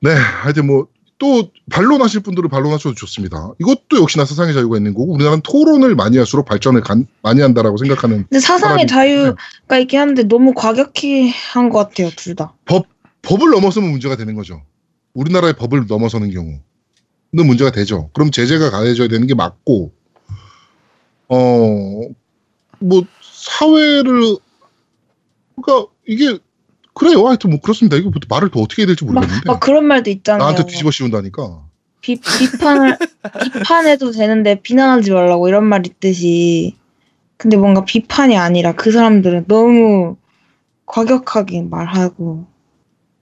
네, 하여튼 뭐, 또 반론하실 분들은 반론하셔도 좋습니다. 이것도 역시나 사상의 자유가 있는 거고 우리나라는 토론을 많이 할수록 발전을 간- 많이 한다라고 생각하는 근데 사상의 자유가 있긴 한데 너무 과격히 한 것 같아요, 둘 다. 법을 넘어서면 문제가 되는 거죠. 우리나라의 법을 넘어서는 경우는 문제가 되죠. 그럼 제재가 가해져야 되는 게 맞고, 어, 뭐, 사회를, 그러니까 이게, 그래요. 하여튼 뭐 그렇습니다. 이거 말을 더 어떻게 해야 될지 막, 모르겠는데. 막 그런 말도 있잖아요. 나한테 뒤집어 씌운다니까. 비, 비판을, 비판해도 되는데 비난하지 말라고 이런 말 있듯이. 근데 뭔가 비판이 아니라 그 사람들은 너무 과격하게 말하고.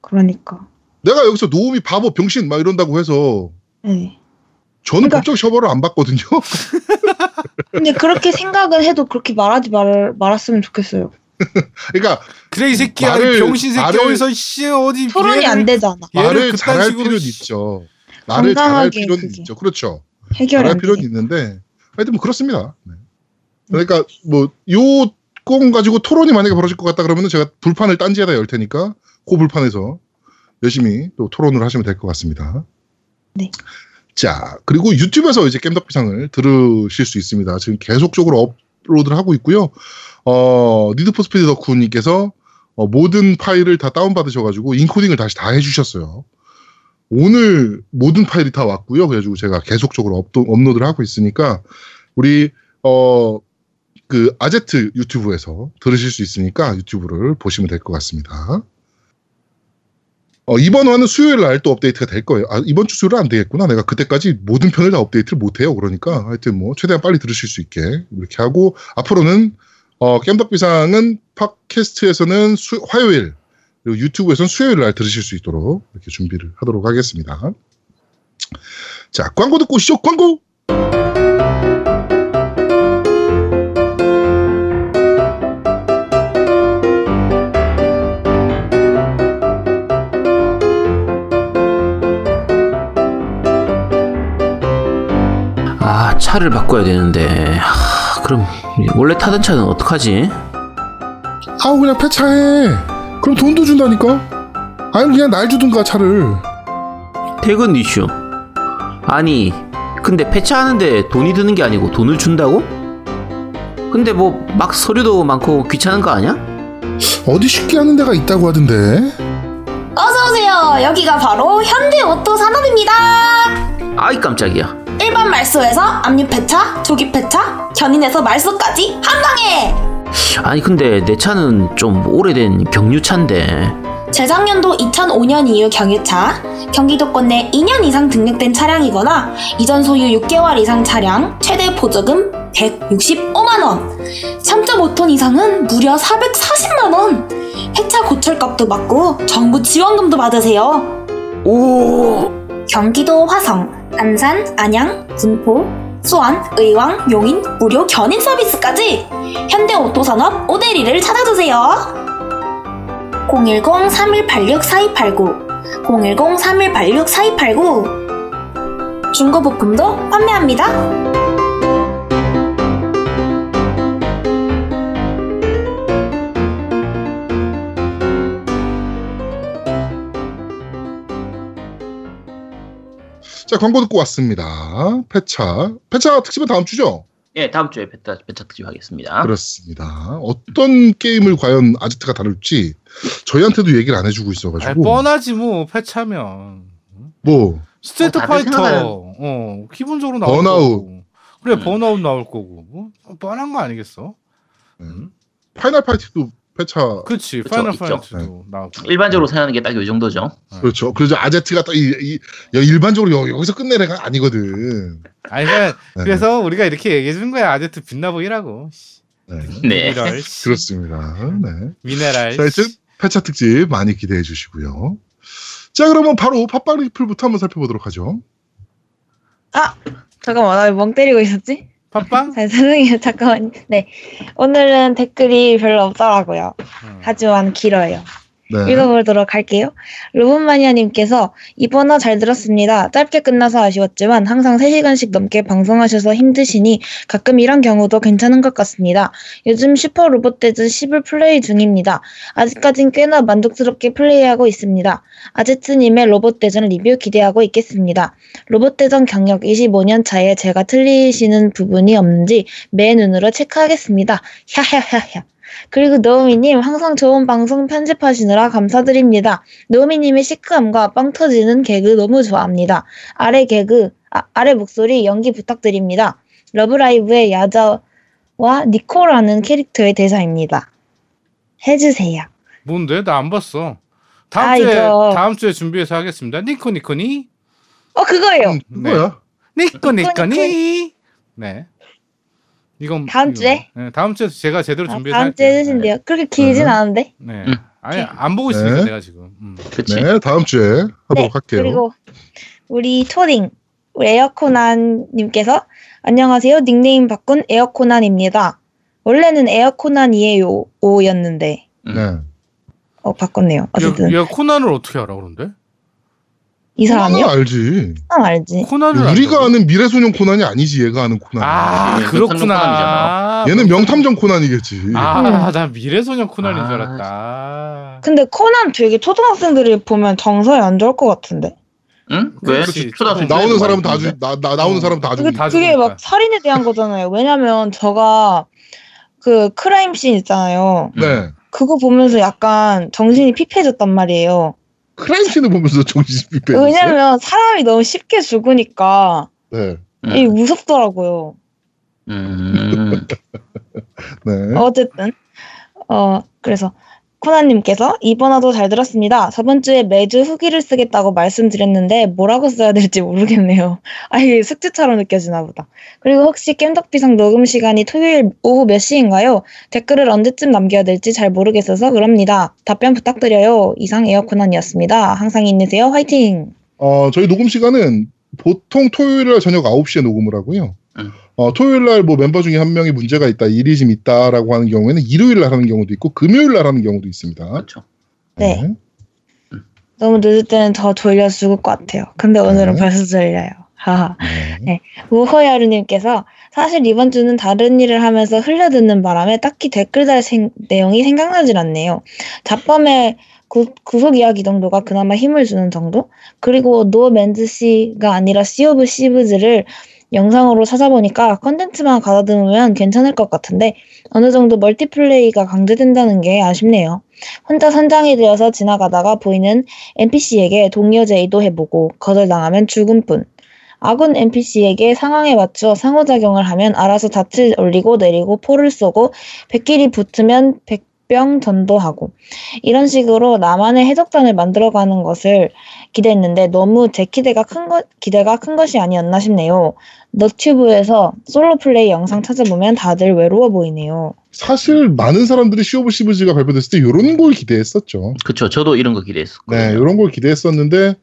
그러니까. 내가 여기서 노움이 바보, 병신 막 이런다고 해서 네. 저는 그러니까- 법적 처벌을 안 받거든요. 근데 그렇게 생각은 해도 그렇게 말하지 말, 말았으면 좋겠어요. 그러니까 그래 이 새끼야 말을- 이 병신 새끼 어디서 씨 어디 토론이 얘를- 안 되잖아. 말을 잘할 필요는 씨- 있죠. 말을 잘할 필요는 그게. 있죠. 그렇죠. 안 필요는 돼. 있는데 하여튼 뭐 그렇습니다. 네. 그러니까 뭐요 건 가지고 토론이 만약에 벌어질 것 같다 그러면은 제가 불판을 딴지에다 열 테니까 그 불판에서 열심히 또 토론을 하시면 될 것 같습니다. 네. 자 그리고 유튜브에서 이제 겜덕비상을 들으실 수 있습니다. 지금 계속적으로 업로드를 하고 있고요. 어 Need for Speed 덕후님께서 어, 모든 파일을 다 다운받으셔가지고 인코딩을 다시 다 해주셨어요. 오늘 모든 파일이 다 왔고요. 그래가지고 제가 계속적으로 업도, 업로드를 하고 있으니까 우리 어 그 아제트 유튜브에서 들으실 수 있으니까 유튜브를 보시면 될 것 같습니다. 어, 이번 화는 수요일 날 또 업데이트가 될 거예요. 아, 이번 주 수요일 안 되겠구나. 내가 그때까지 모든 편을 다 업데이트를 못 해요. 그러니까 하여튼 뭐 최대한 빨리 들으실 수 있게 이렇게 하고 앞으로는 어, 겜덕비상은 팟캐스트에서는 수- 화요일 그리고 유튜브에서는 수요일 날 들으실 수 있도록 이렇게 준비를 하도록 하겠습니다. 자, 광고 듣고 오시죠. 광고! 차를 바꿔야 되는데 하, 그럼 원래 타던 차는 어떡하지? 아우, 그냥 폐차해. 그럼 돈도 준다니까? 아니면 그냥 날 주든가, 차를. 퇴근 이슈 아니 근데 폐차하는데 돈이 드는 게 아니고 돈을 준다고? 근데 뭐 막 서류도 많고 귀찮은 거 아니야? 어디 쉽게 하는 데가 있다고 하던데. 어서오세요. 여기가 바로 현대오토 산업입니다. 아이 깜짝이야 일반 말소에서 압류 폐차, 조기 폐차, 견인에서 말소까지 한 방에! 아니 근데 내 차는 좀 오래된 경유차인데 재작년도 2005년 이후 경유차, 경기도권 내 2년 이상 등록된 차량이거나 이전 소유 6개월 이상 차량, 최대 보조금 165만원, 3.5톤 이상은 무려 440만원. 폐차 고철값도 받고 정부 지원금도 받으세요. 오! 경기도 화성, 안산, 안양, 군포, 수원, 의왕, 용인, 무료 견인 서비스까지 현대오토산업 오데리를 찾아주세요. 010-3186-4289 010-3186-4289 중고부품도 판매합니다. 자, 광고 듣고 왔습니다. 폐차. 폐차 특집은 다음 주죠? 예, 다음 주에 폐차 폐차 특집 하겠습니다. 그렇습니다. 어떤 게임을 과연 아지트가 다룰지 저희한테도 얘기를 안 해주고 있어가지고. 뻔하지 뭐 폐차면 뭐, Street 어, 다들 파이터 생각하는- 어 기본적으로 나올 번아웃. 거고 그래 음. 번아웃 나올 거고 뭐 뻔한 거 아니겠어? 음. Final Fight도 폐차. 그치 그쵸, Final. 파이터도 나오고 일반적으로 생각하는 게 딱 이 정도죠. 그렇죠. 그래서 아제트가 딱 이, 이, 야, 일반적으로 여, 여기서 끝낼 애가 아니거든. 아니 그러니까 네. 그래서 우리가 이렇게 얘기해 준 거야 아제트 빛나 보이라고 네. 네. 씨. 그렇습니다. 네. 미네랄 자, 하여튼 패차 특집 많이 기대해 주시고요. 자, 그러면 바로 팟빵 리플부터 한번 살펴보도록 하죠. 잠깐만, 나왜멍 때리고 있었지? 팟빵 잘 죄송해요. 잠깐만. 네. 오늘은 댓글이 별로 없더라고요. 음. 하지만 길어요. 네. 읽어보도록 할게요. 로봇마니아님께서 이번 화 잘 들었습니다. 짧게 끝나서 아쉬웠지만 항상 3시간씩 넘게 방송하셔서 힘드시니 가끔 이런 경우도 괜찮은 것 같습니다. 요즘 슈퍼 로봇대전 10을 플레이 중입니다. 아직까진 꽤나 만족스럽게 플레이하고 있습니다. 아제트님의 로봇대전 리뷰 기대하고 있겠습니다. 로봇대전 경력 25년 차에 제가 틀리시는 부분이 없는지 매 눈으로 체크하겠습니다. 캬캬캬캬. 그리고 노우미님 항상 좋은 방송 편집하시느라 감사드립니다. 노우미님의 시크함과 빵 터지는 개그 너무 좋아합니다. 아래 개그, 아, 아래 목소리 연기 부탁드립니다. 러브라이브의 야자와 니코라는 캐릭터의 대사입니다. 해주세요. 뭔데 나 안 봤어 다음 아, 주에 이거. 다음 주에 준비해서 하겠습니다 니코 니코니 어 그거예요. 음, 그거야. 니코 니코, 니코니 네 이건 다음 이거. 주에? 네, 다음 주에 제가 제대로 아, 준비해서 다음 주에 할게요. 해주신대요. 그렇게 길진 네. 않은데. 네. 음. 아니 안 보고 있으니까 네. 내가 지금. 음. 그치. 네, 다음 주에 하도록 네, 할게요. 그리고 우리 토딩 우리 에어코난님께서 안녕하세요. 닉네임 바꾼 에어코난입니다. 원래는 에어코난이에요 오였는데 네. 어 바꿨네요. 어쨌든 얘, 얘 코난을 어떻게 알아 그런데? 이 사람이요? 알지. 사람 알지? 코난을 우리가 안다고? 아는 미래소년 코난이 아니지 얘가 아는 코난. 아 예, 그렇구나. 얘는 명탐정 코난이겠지. 아, 나 미래소년 코난인 줄 아, 알았다. 근데 코난 되게 초등학생들이 보면 정서에 안 좋을 것 같은데. 응? 왜? 그렇지. 초등학생 나오는 때는 사람은 다 주, 나, 나 나오는 어. 사람 다 그게, 죽이. 다 그게. 막 살인에 대한 거잖아요. 왜냐면 저가 그 크라임 씬 있잖아요. 네. 그거 보면서 약간 정신이 피폐해졌단 말이에요. 크라이시는 보면서 정신 삐빼. 왜냐면 사람이 너무 쉽게 죽으니까 네. 응. 이 무섭더라고요. 음. 네. 어쨌든 어 그래서 코나님께서 이번화도 잘 들었습니다. 저번 주에 매주 후기를 쓰겠다고 말씀드렸는데 뭐라고 써야 될지 모르겠네요. 아 이게 숙제처럼 느껴지나 보다. 그리고 혹시 깸덕비상 녹음 시간이 토요일 오후 몇 시인가요? 댓글을 언제쯤 남겨야 될지 잘 모르겠어서 그럽니다. 답변 부탁드려요. 이상 에어코난이었습니다. 항상 힘내세요. 화이팅! 어, 저희 녹음 시간은 보통 토요일 날 저녁 9시에 녹음을 하고요. 음. 어, 토요일 날 뭐 멤버 중에 한 명이 문제가 있다, 일이 좀 있다라고 하는 경우에는 일요일 날 하는 경우도 있고 금요일 날 하는 경우도 있습니다. 그렇죠. 네. 너무 늦을 때는 더 졸려 죽을 것 같아요. 근데 오늘은 네. 벌써 졸려요. 하하. 네. 우허야루님께서 사실 이번 주는 다른 일을 하면서 흘려듣는 바람에 딱히 댓글 달 생- 내용이 생각나질 않네요. 잡범의 구, 구속 이야기 정도가 그나마 힘을 주는 정도? 그리고 No Man's Sea가 아니라 Sea of Thieves를 영상으로 찾아보니까 컨텐츠만 가다듬으면 괜찮을 것 같은데 어느 정도 멀티플레이가 강제된다는 게 아쉽네요. 혼자 선장이 되어서 지나가다가 보이는 NPC에게 동료 제의도 해보고 거절당하면 죽음 뿐. 아군 NPC에게 상황에 맞춰 상호작용을 하면 알아서 닻을 올리고 내리고 포를 쏘고 배끼리 붙으면 백, 백병전도 하고 이런 식으로 나만의 해적단을 만들어가는 것을 기대했는데 너무 제 기대가 큰 것 기대가 큰 것이 아니었나 싶네요. 너튜브에서 솔로 플레이 영상 찾아보면 다들 외로워 보이네요. 사실 많은 사람들이 Sea of Thieves가 발표됐을 때 이런 걸 기대했었죠. 그쵸. 저도 이런 거 기대했었거든요. 네, 이런 걸 기대했었는데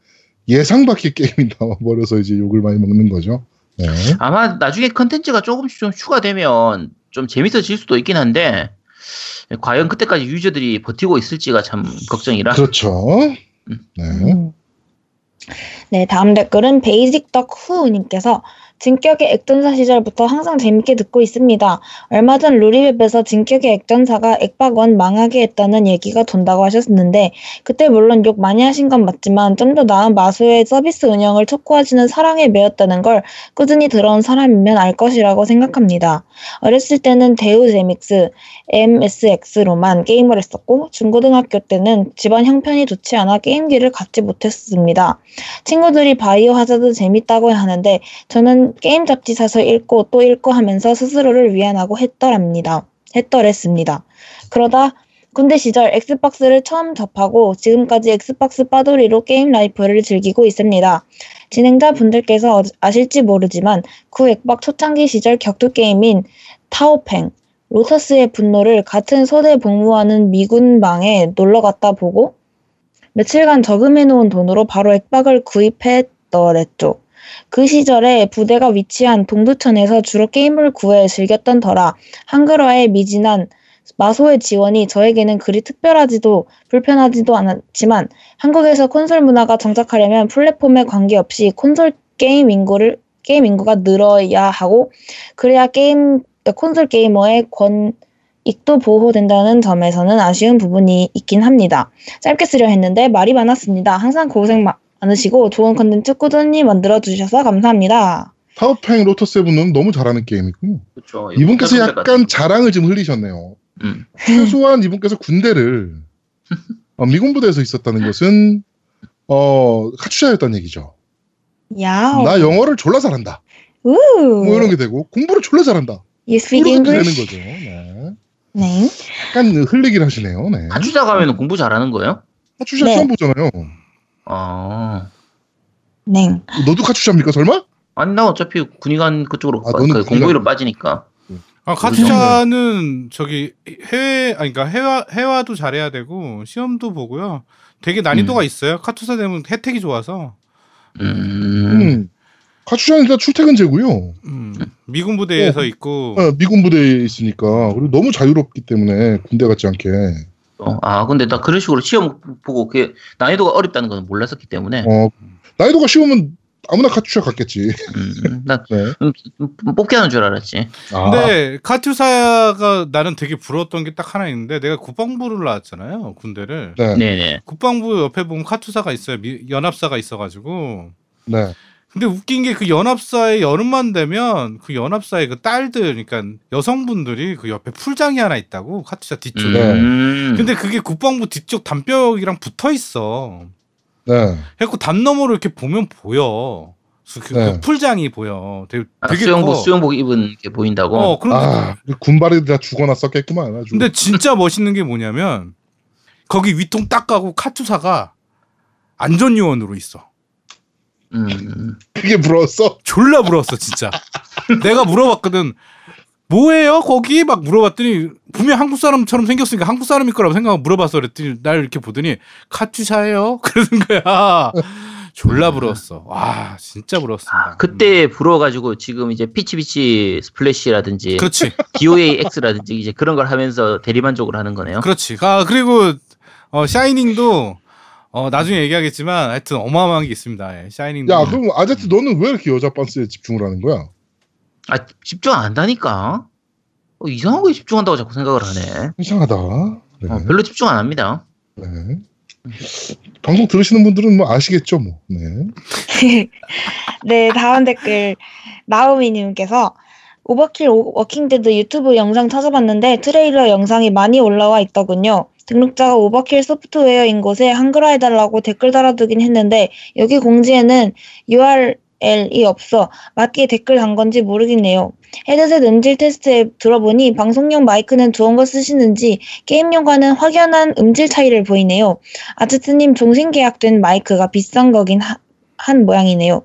예상 밖의 게임이 나와버려서 이제 욕을 많이 먹는 거죠. 네. 아마 나중에 컨텐츠가 조금씩 좀 추가되면 좀 재밌어질 수도 있긴 한데 과연 그때까지 유저들이 버티고 있을지가 참 걱정이라. 그렇죠. 네. 음. 네, 다음 댓글은 베이직 덕후님께서 진격의 액전사 시절부터 항상 재밌게 듣고 있습니다. 얼마 전 루리웹에서 진격의 액전사가 액박원 망하게 했다는 얘기가 돈다고 하셨는데 그때 물론 욕 많이 하신 건 맞지만 좀 더 나은 마소의 서비스 운영을 촉구하시는 사랑의 매였다는 걸 꾸준히 들어온 사람이면 알 것이라고 생각합니다. 어렸을 때는 대우 재믹스, MSX로만 게임을 했었고 중고등학교 때는 집안 형편이 좋지 않아 게임기를 갖지 못했습니다. 친구들이 바이오 하자드 재밌다고 하는데 저는 게임 잡지 사서 읽고 또 읽고 하면서 스스로를 위안하고 했더랍니다. 했더랬습니다. 그러다 군대 시절 엑스박스를 처음 접하고 지금까지 엑스박스 빠돌이로 게임 라이프를 즐기고 있습니다. 진행자 분들께서 아실지 모르지만 구 액박 초창기 시절 격투 게임인 타오팽, 로터스의 분노를 같은 소대 복무하는 미군방에 놀러 갔다 보고 며칠간 저금해 놓은 돈으로 바로 액박을 구입했더랬죠. 그 시절에 부대가 위치한 동두천에서 주로 게임을 구해 즐겼던 터라 한글화에 미진한 마소의 지원이 저에게는 그리 특별하지도 불편하지도 않았지만 한국에서 콘솔 문화가 정착하려면 플랫폼에 관계없이 콘솔 게임 인구를 게임 인구가 늘어야 하고 그래야 게임 콘솔 게이머의 권익도 보호된다는 점에서는 아쉬운 부분이 있긴 합니다. 짧게 쓰려 했는데 말이 많았습니다. 항상 고생 많으시고 좋은 컨텐츠 꾸준히 만들어 주셔서 감사합니다. 타워팽 로터 세븐은 너무 잘하는 게임이고요. 그쵸. 이분께서 약간 자랑을 좀 흘리셨네요. 음. 최소한 이분께서 군대를 어, 미군 부대에서 있었다는 것은 어 카투샤였다는 얘기죠. 야우. 나 영어를 졸라 잘한다. 우. 뭐 이런 게 되고 공부를 졸라 잘한다. You speak 이렇게 되는? 거죠. 네. 네. 약간 흘리긴 하시네요. 네. 카투자 가면 공부 잘하는 거예요? 카투샤 네. 처음 보잖아요. 아. 네. 너도 카투샤입니까 설마? 아니 나 어차피 군의관 그쪽으로 아, 너는 그 공부위로 빠지니까. 아, 카투샤는 저기 해외 아니 그러니까 해와 해와도 잘해야 되고 시험도 보고요. 되게 난이도가 음. 있어요. 카투사 되면 혜택이 좋아서. 음. 음. 카투샤는 일단 출퇴근 제고요. 음, 미군 부대에서 어. 있고 어, 미군 부대에 있으니까 그리고 너무 자유롭기 때문에 군대 같지 않게. 어, 아 근데 나 그런 식으로 시험 보고 그게 난이도가 어렵다는 건 몰랐었기 때문에. 어, 나이도가 쉬우면 아무나 카투샤 갔겠지. 음, 나 네. 뽑게 하는 줄 알았지. 아, 근데 카투사가 나는 되게 부러웠던 게 딱 하나 있는데 내가 국방부를 나왔잖아요. 군대를. 네. 네. 네네. 국방부 옆에 보면 카투사가 있어요. 미- 연합사가 있어가지고. 네. 근데 웃긴 게 그 연합사의 여름만 되면 그 연합사의 그 딸들, 그러니까 여성분들이 그 옆에 풀장이 하나 있다고 카투사 뒤쪽에. 음. 근데 그게 국방부 뒤쪽 담벼락이랑 붙어 있어. 네. 해갖고 담 너머로 이렇게 보면 보여. 그, 그 네. 풀장이 보여. 되게, 아, 되게 수영복 커. 수영복 입은 게 보인다고. 어, 그런데 아, 군발이 다 죽어놨었겠구만. 아주. 근데 진짜 멋있는 게 뭐냐면 거기 위통 딱 가고 카투사가 안전 요원으로 있어. 음. 그게 부러웠어? 졸라 물었어 진짜. 내가 물어봤거든. 뭐예요 거기 막 물어봤더니 분명 한국 사람처럼 생겼으니까 한국 사람일 거라고 생각하고 물어봤어 그랬더니 날 이렇게 보더니 카투사예요 그러는 거야. 졸라 부러웠어. 와 진짜 부러웠습니다. 아, 그때 부러워가지고 지금 이제 Peach Beach Splash라든지 그렇지. DOAX라든지 이제 그런 걸 하면서 대리만족을 하는 거네요. 그렇지. 아 그리고 어, 샤이닝도 어, 나중에 얘기하겠지만 하여튼 어마어마한 게 있습니다. 예, 샤이닝도. 야, 그럼 아제트 너는 왜 이렇게 여자 빤스에 집중을 하는 거야? 아 집중 안 한다니까. 어, 이상한 거에 집중한다고 자꾸 생각을 하네. 이상하다. 네. 어, 별로 집중 안 합니다. 네. 방송 들으시는 분들은 뭐 아시겠죠, 뭐. 네. 네, 다음 댓글 나우미님께서 Overkill 오- Walking Dead 유튜브 영상 찾아봤는데 트레일러 영상이 많이 올라와 있더군요. 등록자가 Overkill Software인 곳에 한글화해달라고 댓글 달아두긴 했는데 여기 공지에는 URL L이 없어 맞게 댓글 단 건지 모르겠네요. 헤드셋 음질 테스트에 들어보니 방송용 마이크는 좋은 거 쓰시는지 게임용과는 확연한 음질 차이를 보이네요. 아츠트님 종신 계약된 마이크가 비싼 거긴 하- 한 모양이네요.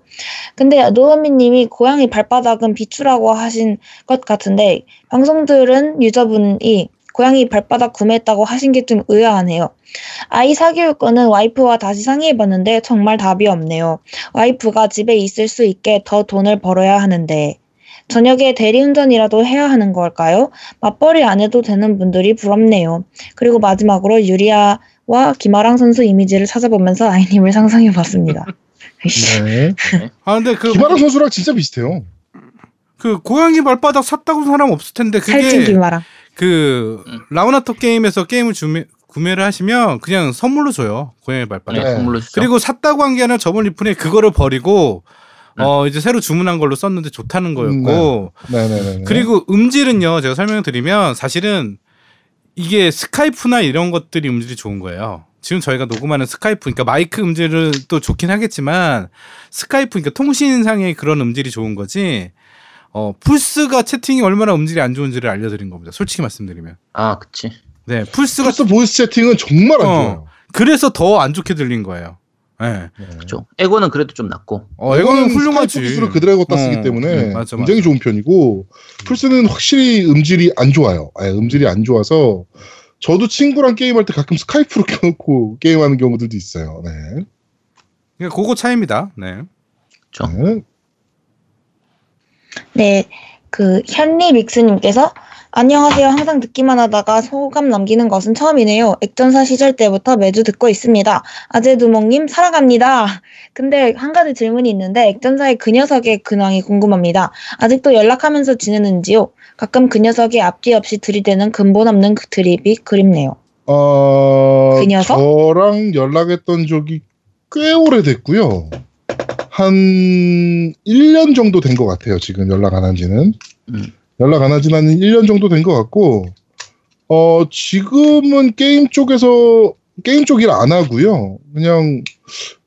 근데 노어미님이 고양이 발바닥은 비추라고 하신 것 같은데 방송 들은 유저분이 고양이 발바닥 구매했다고 하신 게 좀 의아하네요. 아이 사교육 거는 와이프와 다시 상의해봤는데 정말 답이 없네요. 와이프가 집에 있을 수 있게 더 돈을 벌어야 하는데 저녁에 대리운전이라도 해야 하는 걸까요? 맞벌이 안 해도 되는 분들이 부럽네요. 그리고 마지막으로 유리아와 김아랑 선수 이미지를 찾아보면서 아이님을 상상해봤습니다. 네. 아 근데 그, 김하라 선수랑 진짜 비슷해요. 그 고양이 발바닥 샀다고 사람 없을 텐데 살찐 그게 김아랑. 그 음. 라우나토 게임에서 게임을 주매, 구매를 하시면 그냥 선물로 줘요 고양이 발바닥. 네, 네. 선물로 주죠. 그리고 샀다고 한 게 아니라 저번 리플에 그거를 버리고 음. 어 이제 새로 주문한 걸로 썼는데 좋다는 거였고 네네네. 그리고 음질은요 제가 설명드리면 사실은 이게 스카이프나 이런 것들이 음질이 좋은 거예요. 지금 저희가 녹음하는 스카이프, 그러니까 마이크 음질은 또 좋긴 하겠지만 스카이프, 그러니까 통신상의 그런 음질이 좋은 거지. 어 플스가 채팅이 얼마나 음질이 안 좋은지를 알려드린 겁니다. 솔직히 말씀드리면. 아, 그치. 네, 플스가 플스 voice 채팅은 정말 안 어. 좋아요. 그래서 더 안 좋게 들린 거예요. 네. 네. 그쵸. 에고는 그래도 좀 낫고. 어, 스카이프 훌륭하지. 기술을 그대로 갖다 쓰기 어, 때문에 음, 맞아, 굉장히 맞아. 좋은 편이고 플스는 확실히 음질이 안 좋아요. 아예 음질이 안 좋아서 저도 친구랑 게임할 때 가끔 스카이프로 켜놓고 게임하는 경우들도 있어요. 네. 그러니까 그거 차이입니다. 네. 그쵸. 네. 네, 그 현리 믹스님께서 안녕하세요. 항상 듣기만 하다가 소감 남기는 것은 처음이네요. 액전사 시절 때부터 매주 듣고 있습니다. 아재두목님 사랑합니다. 근데 한 가지 질문이 있는데 액전사의 그 녀석의 근황이 궁금합니다. 아직도 연락하면서 지내는지요? 가끔 그 녀석이 앞뒤 없이 들이대는 근본 없는 그 드립이 그립네요. 어, 그 녀석? 저랑 연락했던 적이 꽤 오래됐고요. 한 1년 정도 된 것 같아요. 지금 연락 안 한 지는. 음. 연락 안한 지는 한 1년 정도 된 것 같고, 어, 지금은 게임 쪽에서, 게임 쪽일 안 하고요. 그냥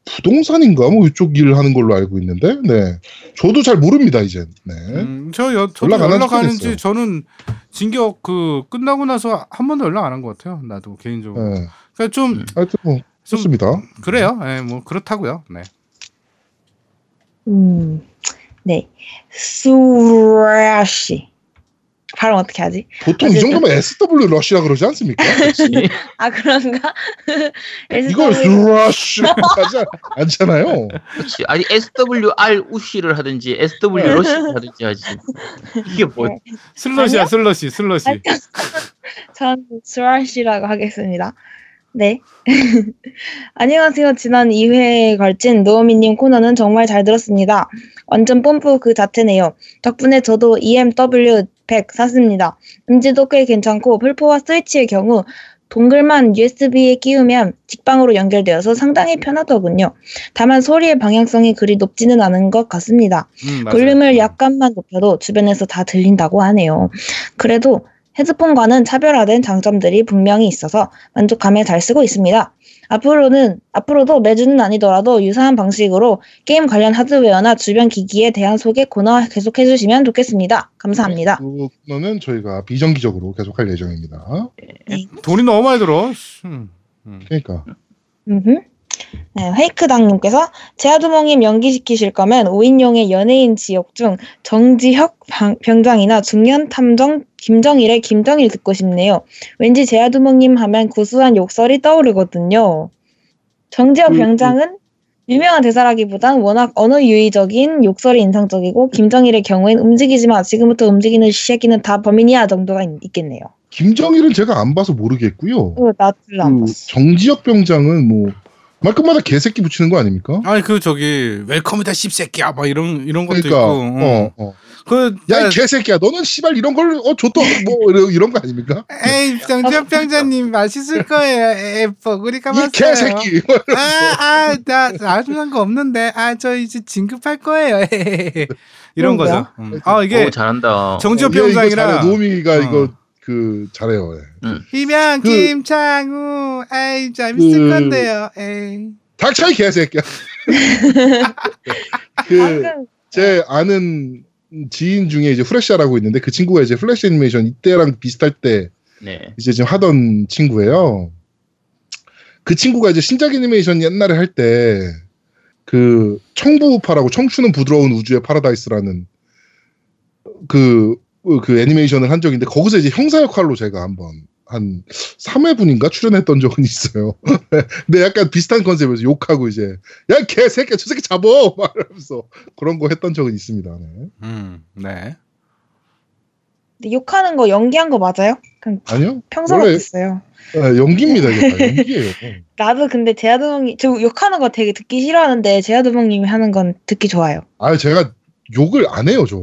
부동산인가? 뭐 이쪽 일 하는 걸로 알고 있는데, 네. 저도 잘 모릅니다, 이제. 네. 음, 저 여, 저도 연락 안 연락, 하는지. 저는 진격 그 끝나고 나서 한 번도 연락 안 한 것 같아요. 나도 개인적으로. 네. 그러니까 좀 음. 하여튼 뭐, 좀 좋습니다. 그래요. 예, 뭐 그렇다고요. 네. 음, 네. 수라시. 발음 어떻게 하지? 보통 이 정도면 SW 러시라 그러지 않습니까? 아, 그런가? 이걸 SW 러시라고 하지 않- 않잖아요. 그치. 아니, SWR 우시를 하든지, SW 러시를 하든지 하지. 이게 뭐, 네. 슬러시야 아니요? 슬러시 슬러시. 전 수라시라고 하겠습니다. 네. 안녕하세요. 지난 2회에 걸친 노우미님 코너는 정말 잘 들었습니다. 완전 뽐뿌 그 자체네요. 덕분에 저도 EMW 100 샀습니다. 음질도 꽤 괜찮고 풀포와 스위치의 경우 동글만 USB에 끼우면 직방으로 연결되어서 상당히 편하더군요. 다만 소리의 방향성이 그리 높지는 않은 것 같습니다. 음. 볼륨을 약간만 높여도 주변에서 다 들린다고 하네요. 그래도 헤드폰과는 차별화된 장점들이 분명히 있어서 만족감에 잘 쓰고 있습니다. 앞으로는, 앞으로도 매주는 아니더라도 유사한 방식으로 게임 관련 하드웨어나 주변 기기에 대한 소개 코너 계속 해 주시면 좋겠습니다. 감사합니다. 그 코너는 저희가 비정기적으로 계속할 예정입니다. 돈이 너무 많이 들어. 음. 그러니까 음흠. 네, 페이크당님께서 제아두몽님 연기시키실 거면 5인용의 연예인 지역 중 정지혁 방- 병장이나 중년 탐정 김정일의 김정일 듣고 싶네요. 왠지 제아두몽님 하면 구수한 욕설이 떠오르거든요. 정지혁 음, 병장은 유명한 대사라기보단 워낙 언어 유의적인 욕설이 인상적이고 김정일의 경우엔 움직이지 마 지금부터 움직이는 이 새끼는 다 범인이야 정도가 있, 있겠네요. 김정일은 제가 안 봐서 모르겠고요. 어, 나 별로 안 그 봤어. 정지혁 병장은 뭐 말끝마다 개새끼 붙이는 거 아닙니까? 아니 그 저기 웰컴이다 씹새끼야 막 이런 이런 것도 그러니까 있고. 어, 어. 그 야 이 개새끼야 너는 씨발 이런 걸어 줬다 뭐 이런, 이런 거 아닙니까? 에이 정지혁 병자님 맛있을 거예요. 에이 버그리까 이 봤어요. 개새끼 아 아나 아중한 거 없는데 아 저 이제 진급할 거예요. 이런 그런 거야? 거죠. 음. 아 이게 오, 잘한다. 정지혁 어, 잘해. 노미가 어. 이거 그 잘해요. 예. 희명 그- 김창우 에이 재밌을 그- 건데요. 에이 닥쳐 이 개새끼야. 그 방금 제 아는 지인 중에 이제 후레샤라고 있는데 그 친구가 이제 플래시 애니메이션 이때랑 비슷할 때 네. 이제 지금 하던 친구예요. 그 친구가 이제 신작 애니메이션 옛날에 할 때 그 청부파라고 청춘은 부드러운 우주의 파라다이스라는 그, 그 애니메이션을 한 적인데 거기서 이제 형사 역할로 제가 한번 한 3회분인가 출연했던 적은 있어요. 근데 약간 비슷한 컨셉에서 욕하고 이제 야 개새끼 저 새끼 잡어 말하면서 그런 거 했던 적은 있습니다. 네. 음, 네. 근데 욕하는 거 연기한 거 맞아요? 그냥 아니요? 평소 같았어요. 아, 연기입니다. 연기예요. 나도 근데 제아도몽이 저 욕하는 거 되게 듣기 싫어하는데 제아도몽님이 하는 건 듣기 좋아요. 아 제가 욕을 안 해요, 저.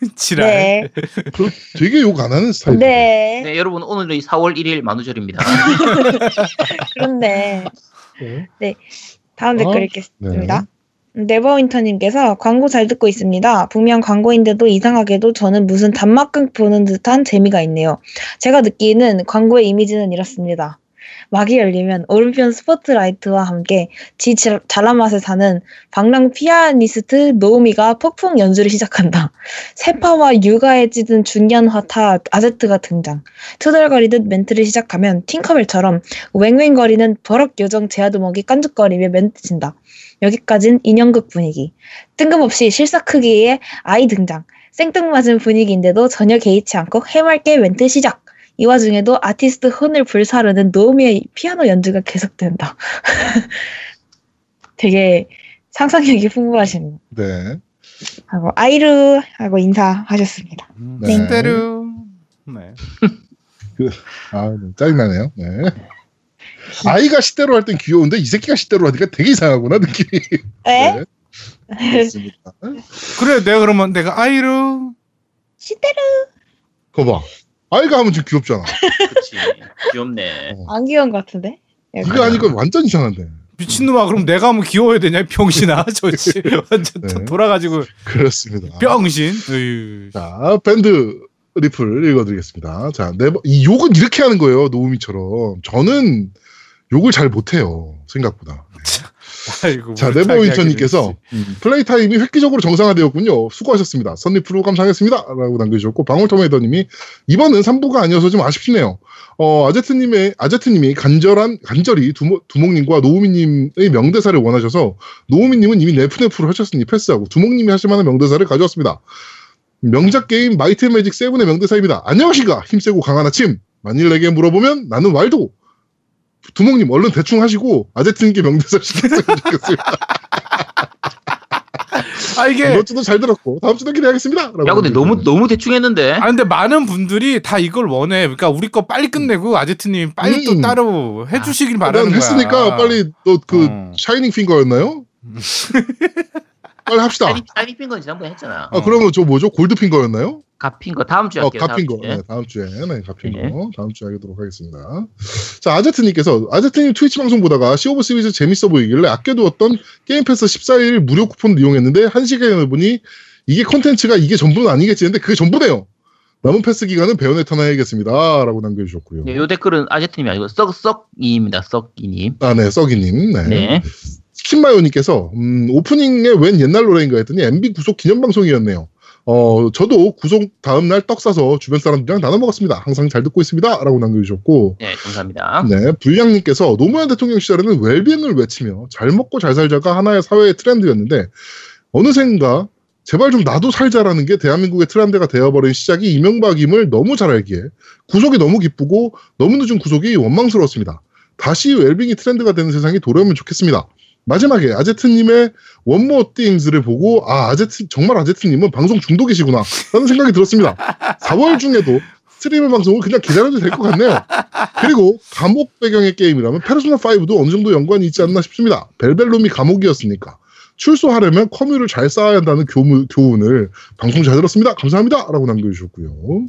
지랄. 네, 저 되게 욕 안 하는 스타일이에요. 네. 네, 여러분 오늘이 4월 1일 만우절입니다. 그런데 네. 다음 어? 댓글 읽겠습니다. 네버윈터님께서 광고 잘 듣고 있습니다. 분명 광고인데도 이상하게도 저는 무슨 단막극 보는 듯한 재미가 있네요. 제가 느끼는 광고의 이미지는 이렇습니다. 막이 열리면 오른편 스포트라이트와 함께 지 자- 잘난 맛에 사는 방랑 피아니스트 노우미가 폭풍 연주를 시작한다. 세파와 육아에 찌든 중년 화타 아제트가 등장. 투덜거리듯 멘트를 시작하면 팅커벨처럼 웽웽거리는 버럭 요정 제아도목이 깐죽거리며 멘트 친다. 여기까진 인형극 분위기. 뜬금없이 실사 크기의 아이 등장. 생뚱맞은 분위기인데도 전혀 개의치 않고 해맑게 멘트 시작. 이 와중에도 아티스트 혼을 불사르는 노우미의 피아노 연주가 계속된다. 되게 상상력이 풍부하시네요. 네. 하고 아이루 하고 인사하셨습니다. 음, 네. 시대루. 네. 아, 네, 짜증나네요. 네. 아이가 시대로 할 땐 귀여운데 이 새끼가 시대로 하니까 되게 이상하구나 느낌이. 에? 네. 그렇습니다. 그래, 내가 그러면 내가 아이루. 시대로 거봐. 아이가 하면 좀 귀엽잖아. 그렇지. 귀엽네. 어. 안 귀여운 것 같은데? 이거 하니까 완전 이상한데. 미친놈아, 그럼 내가 하면 귀여워야 되냐? 병신아. 저지. 완전 네. 돌아가지고 그렇습니다. 병신. 으유. 자, 밴드 리플 읽어드리겠습니다. 자, 네, 번- 이 욕은 이렇게 하는 거예요. 노우미처럼. 저는 욕을 잘 못해요. 생각보다. 아이고. 자, 네버윈터님께서 음, 플레이 타임이 획기적으로 정상화되었군요. 수고하셨습니다. 선리 프로 감사하겠습니다. 라고 남겨주셨고, 방울토메이더님이 이번은 3부가 아니어서 좀 아쉽네요. 어, 아제트님의, 아제트님이 간절한, 간절히 두모, 두목님과 노우미님의 명대사를 원하셔서, 노우미님은 이미 네프네프를 하셨으니 패스하고, 두목님이 하실 만한 명대사를 가져왔습니다. 명작 게임 Might and Magic 7의 명대사입니다. 안녕하신가? 힘세고 강한 아침. 만일 내게 물어보면 나는 왈도. 두목님 얼른 대충 하시고 아제트님께 명대사 시켰으면 좋겠습니다. 아, 이게. 이번 주도 잘 들었고 다음 주도 기대하겠습니다. 야 근데 너무 너무 대충 했는데. 아 근데 많은 분들이 다 이걸 원해. 그러니까 우리 거 빨리 끝내고 아제트님 빨리 또 음. 따로 해주시길 난 바라는 거야. 했으니까 빨리 너그 어. 샤이닝 핑거였나요? 빨리 합시다. 사이닝 핑거는 지난번에 했잖아. 아 그러면 저 뭐죠? 골드 핑거였나요? 가핑거 다음 주에 어 할게요. 다음 주에. 네, 다음 주에 네 가핑거 네. 다음 주에 하도록 하겠습니다. 자 아제트님께서 아제트님 트위치 방송 보다가 시오브 시리즈 재밌어 보이길래 아껴두었던 게임 패스 14일 무료 쿠폰을 이용했는데 한 시간에 보니 이게 컨텐츠가 이게 전부는 아니겠지 했는데 그게 전부네요. 남은 패스 기간은 배어네타나 해야겠습니다.라고 남겨주셨고요. 네, 요 댓글은 아제트님이 아니고 썩 썩이입니다. 썩이님. 아, 네, 썩이님. 네. 네. 스킨마요님께서, 음, 오프닝에 웬 옛날 노래인가 했더니 MB 구속 기념방송이었네요. 어, 저도 구속 다음날 떡 싸서 주변 사람들이랑 나눠 먹었습니다. 항상 잘 듣고 있습니다. 라고 남겨주셨고, 네, 감사합니다. 네, 불량님께서 노무현 대통령 시절에는 웰빙을 외치며 잘 먹고 잘 살자가 하나의 사회의 트렌드였는데, 어느샌가 제발 좀 나도 살자라는 게 대한민국의 트렌드가 되어버린 시작이 이명박임을 너무 잘 알기에 구속이 너무 기쁘고 너무 늦은 구속이 원망스러웠습니다. 다시 웰빙이 트렌드가 되는 세상이 돌아오면 좋겠습니다. 마지막에 아제트님의 원모 띵즈를 보고 아 아제트 정말 아제트님은 방송 중독이시구나 라는 생각이 들었습니다. 4월 중에도 스트리밍 방송을 그냥 기다려도 될 것 같네요. 그리고 감옥 배경의 게임이라면 페르소나 5도 어느 정도 연관이 있지 않나 싶습니다. 벨벨룸이 감옥이었으니까 출소하려면 커뮤를 잘 쌓아야 한다는 교훈, 교훈을 방송 잘 들었습니다. 감사합니다. 라고 남겨주셨고요.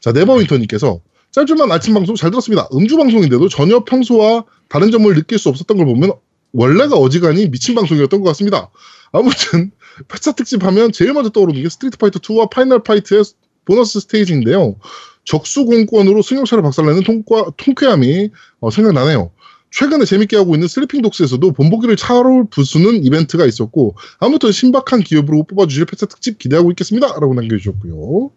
자 네버윈터님께서 짧지만 아침 방송 잘 들었습니다. 음주 방송인데도 전혀 평소와 다른 점을 느낄 수 없었던 걸 보면 원래가 어지간히 미친 방송이었던 것 같습니다. 아무튼 폐차 특집 하면 제일 먼저 떠오르는 게 Street Fighter 2와 Final Fight의 보너스 스테이지인데요. 적수 공권으로 승용차를 박살내는 통과, 통쾌함이 어, 생각나네요. 최근에 재밌게 하고 있는 Sleeping Dogs에서도 본보기를 차로 부수는 이벤트가 있었고 아무튼 신박한 게임으로 뽑아주실 폐차 특집 기대하고 있겠습니다. 라고 남겨주셨고요.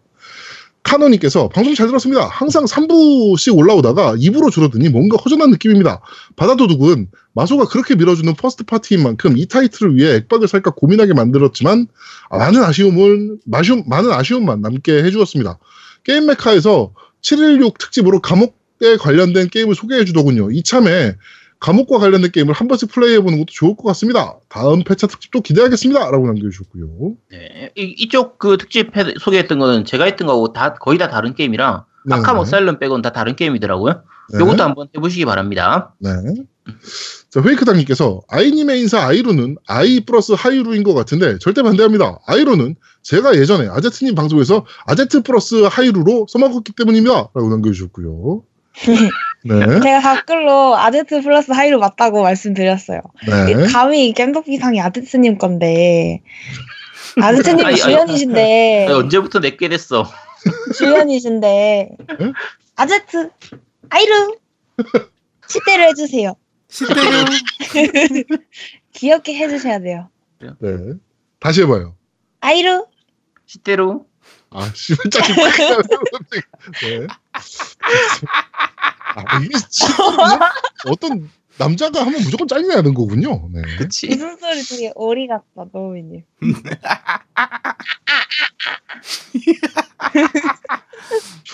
카노님께서 방송 잘 들었습니다. 항상 3부씩 올라오다가 2부로 줄어드니 뭔가 허전한 느낌입니다. 바다도둑은 마소가 그렇게 밀어주는 first party인 만큼 이 타이틀을 위해 액박을 살까 고민하게 만들었지만 아, 많은 아쉬움을 마시움, 많은 아쉬움만 남게 해주었습니다. 게임 메카에서 716 특집으로 감옥에 관련된 게임을 소개해 주더군요. 이참에 감옥과 관련된 게임을 한 번씩 플레이해보는 것도 좋을 것 같습니다. 다음 폐차 특집도 기대하겠습니다. 라고 남겨주셨고요. 네. 이, 이쪽 그 특집 해- 소개했던 거는 제가 했던 거하고 다 거의 다 다른 게임이라 네네. Arkham Asylum 빼고는 다 다른 게임이더라고요. 네. 요것도 한번 해보시기 바랍니다. 네. 자, 페이크당님께서 아이님의 인사 아이루는 아이 플러스 하이루인 것 같은데 절대 반대합니다. 아이루는 제가 예전에 아제트님 방송에서 아제트 플러스 하이루로 써먹었기 때문입니다. 라고 남겨주셨고요. 네. 제가 댓글로 아제트 플러스 하이루 맞다고 말씀드렸어요. 네. 감히 겜덕비상이 아제트님 건데 아제트님 주연이신데 아니, 언제부터 내게 됐어? 주연이신데 아제트 아이루 시대를 해주세요. 시대로 귀엽게 해주셔야 돼요. 네. 다시 해봐요. 아이루 시대로 아, 씨발, 짜증 빡 나요, 갑자기. 네. 아, 이게 진짜 어떤 남자가 하면 무조건 짜증나야 하는 거군요. 네. 그치? 무슨 소리 되게 오리 같다 노우미님.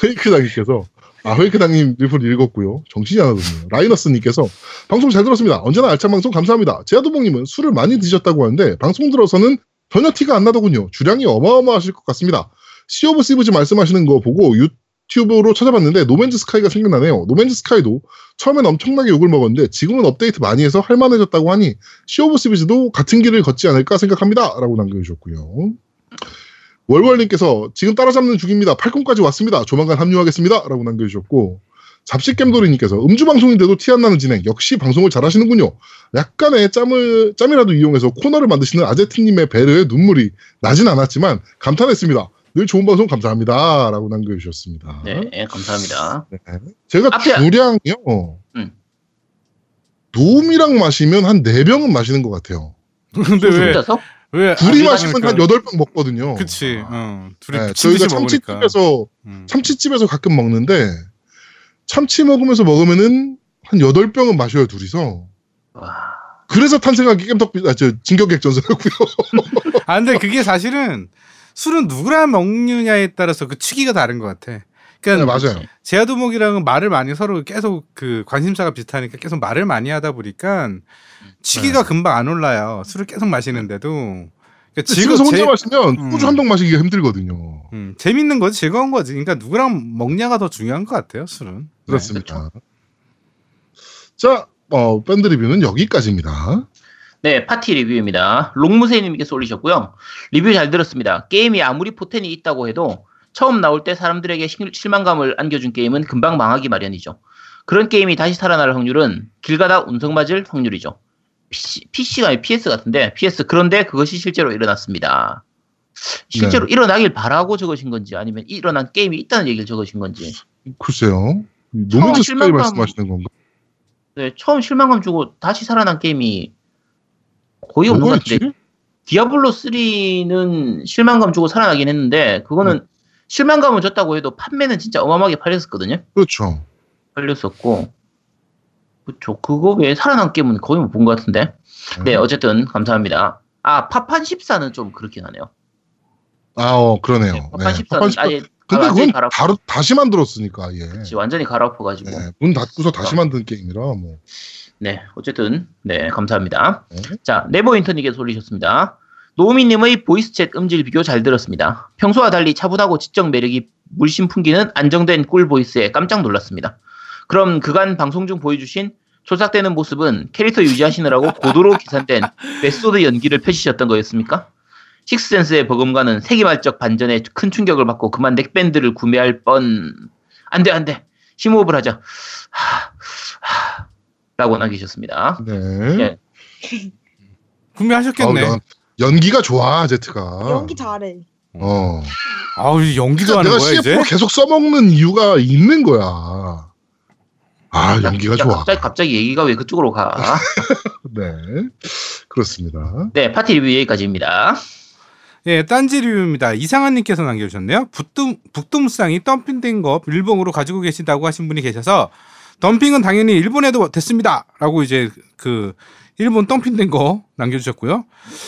페이크당님께서 아 페이크당님 리플 읽었고요. 정신이 하나거든요. 라이너스님께서 방송 잘 들었습니다. 언제나 알찬 방송 감사합니다. 제아도봉님은 술을 많이 드셨다고 하는데 방송 들어서는 전혀 티가 안 나더군요. 주량이 어마어마하실 것 같습니다. Sea of Thieves 말씀하시는 거 보고 유튜브로 찾아봤는데 No Man's Sky가 생각나네요. No Man's Sky도 처음엔 엄청나게 욕을 먹었는데 지금은 업데이트 많이 해서 할만해졌다고 하니 Sea of Thieves도 같은 길을 걷지 않을까 생각합니다. 라고 남겨주셨고요. 월월님께서 지금 따라잡는 중입니다. 8콘까지 왔습니다. 조만간 합류하겠습니다. 라고 남겨주셨고 잡식겜돌이님께서 음주 방송인데도 티 안 나는 진행 역시 방송을 잘하시는군요. 약간의 짬을, 짬이라도 이용해서 코너를 만드시는 아제트님의 배려에 눈물이 나진 않았지만 감탄했습니다. 늘 좋은 방송 감사합니다. 라고 남겨주셨습니다. 네, 예, 감사합니다. 네. 제가 앞에- 주량이요. 음. 노움이랑 마시면 한 4병은 마시는 것 같아요. 근데 왜 혼자서? 왜 둘이 안 마시면 한 먹으니까? 8병 먹거든요. 그치. 어. 둘이 네, 저희가. 참치집에서 음. 참치집에서 가끔 먹는데 참치 먹으면서 먹으면은 한 8병은 마셔요 둘이서 와, 그래서 탄생한 게 겜덕비 아 저 진격객전서였고요 아 근데 그게 사실은 술은 누구랑 먹느냐에 따라서 그 취기가 다른 것 같아. 네, 그러니까 맞아요 제아도목이랑은 말을 많이 서로 계속 그 관심사가 비슷하니까 계속 말을 많이 하다 보니까 취기가 네. 금방 안 올라요. 술을 계속 마시는데도. 그러니까 집에서 혼자 제- 마시면 음. 소주 한병 마시기가 힘들거든요 음, 재밌는 거지 즐거운 거지. 그러니까 누구랑 먹냐가 더 중요한 것 같아요. 술은. 그렇습니다 자 어, 밴드 리뷰는 여기까지입니다 네, 딴지 리뷰입니다. 롱무세님께서 올리셨고요. 리뷰 잘 들었습니다. 게임이 아무리 포텐이 있다고 해도 처음 나올 때 사람들에게 실- 실망감을 안겨준 게임은 금방 망하기 마련이죠. 그런 게임이 다시 살아날 확률은 길 가다 운석 맞을 확률이죠. PC, PC가 아니 PS 같은데 PS 그런데 그것이 실제로 일어났습니다. 실제로 일어나길 바라고 적으신 건지 아니면 일어난 게임이 있다는 얘기를 적으신 건지 글쎄요 스카이 실망감- 말씀하시는 건가 네, 처음 실망감 주고 다시 살아난 게임이 거의 없는 것 뭐가 같은데 있지? 디아블로 3는 실망감 주고 살아나긴 했는데 그거는 실망감을 줬다고 해도 판매는 진짜 어마어마하게 팔렸었거든요. 그렇죠. 팔렸었고. 그쵸 그거 외에 살아난 게임은 거의 못 본 것 같은데. 네 어쨌든 감사합니다. 아 파판 14는 좀 그렇긴 하네요. 아 어, 그러네요. 네, 네, 파판 14는 파판 14 아예 근데 그건 갈아 다르, 다시 만들었으니까 예. 그치, 완전히 갈아엎어가지고. 네, 문 닫고서 다시 만든 게임이라 뭐 네, 어쨌든 네 감사합니다. 네. 자 네버 인터님께서 올리셨습니다. 노우미님의 voice chat 음질 비교 잘 들었습니다. 평소와 달리 차분하고 지적 매력이 물씬 풍기는 안정된 꿀 보이스에 깜짝 놀랐습니다. 그럼 그간 방송 중 보여주신 조작되는 모습은 캐릭터 유지하시느라고 고도로 계산된 메소드 연기를 펼치셨던 거였습니까? Sixth Sense의 버금가는 세기말적 반전에 큰 충격을 받고 그만 neckband를 구매할 뻔. 안 돼, 안 돼. 심호흡을 하자. 하, 하, 라고 남기셨습니다. 네. 예. 구매하셨겠네. 아우, 연, 연기가 좋아 제트가 연기 잘해. 어 아우 연기도 하는 내가 거야 이제. CF로 계속 써먹는 이유가 있는 거야 아 연기가 야, 좋아. 갑자기 갑자기 얘기가 왜 그쪽으로 가? 네 그렇습니다. 네, 파티 리뷰 여기까지입니다. 예, 딴지 리뷰입니다. 이상한님께서 남겨주셨네요. 북두, 북두무쌍이 덤핑된 거 일본으로 가지고 계시다고 하신 분이 계셔서 덤핑은 당연히 일본에도 됐습니다. 라고 이제 그 일본 덤핑된 거 남겨주셨고요.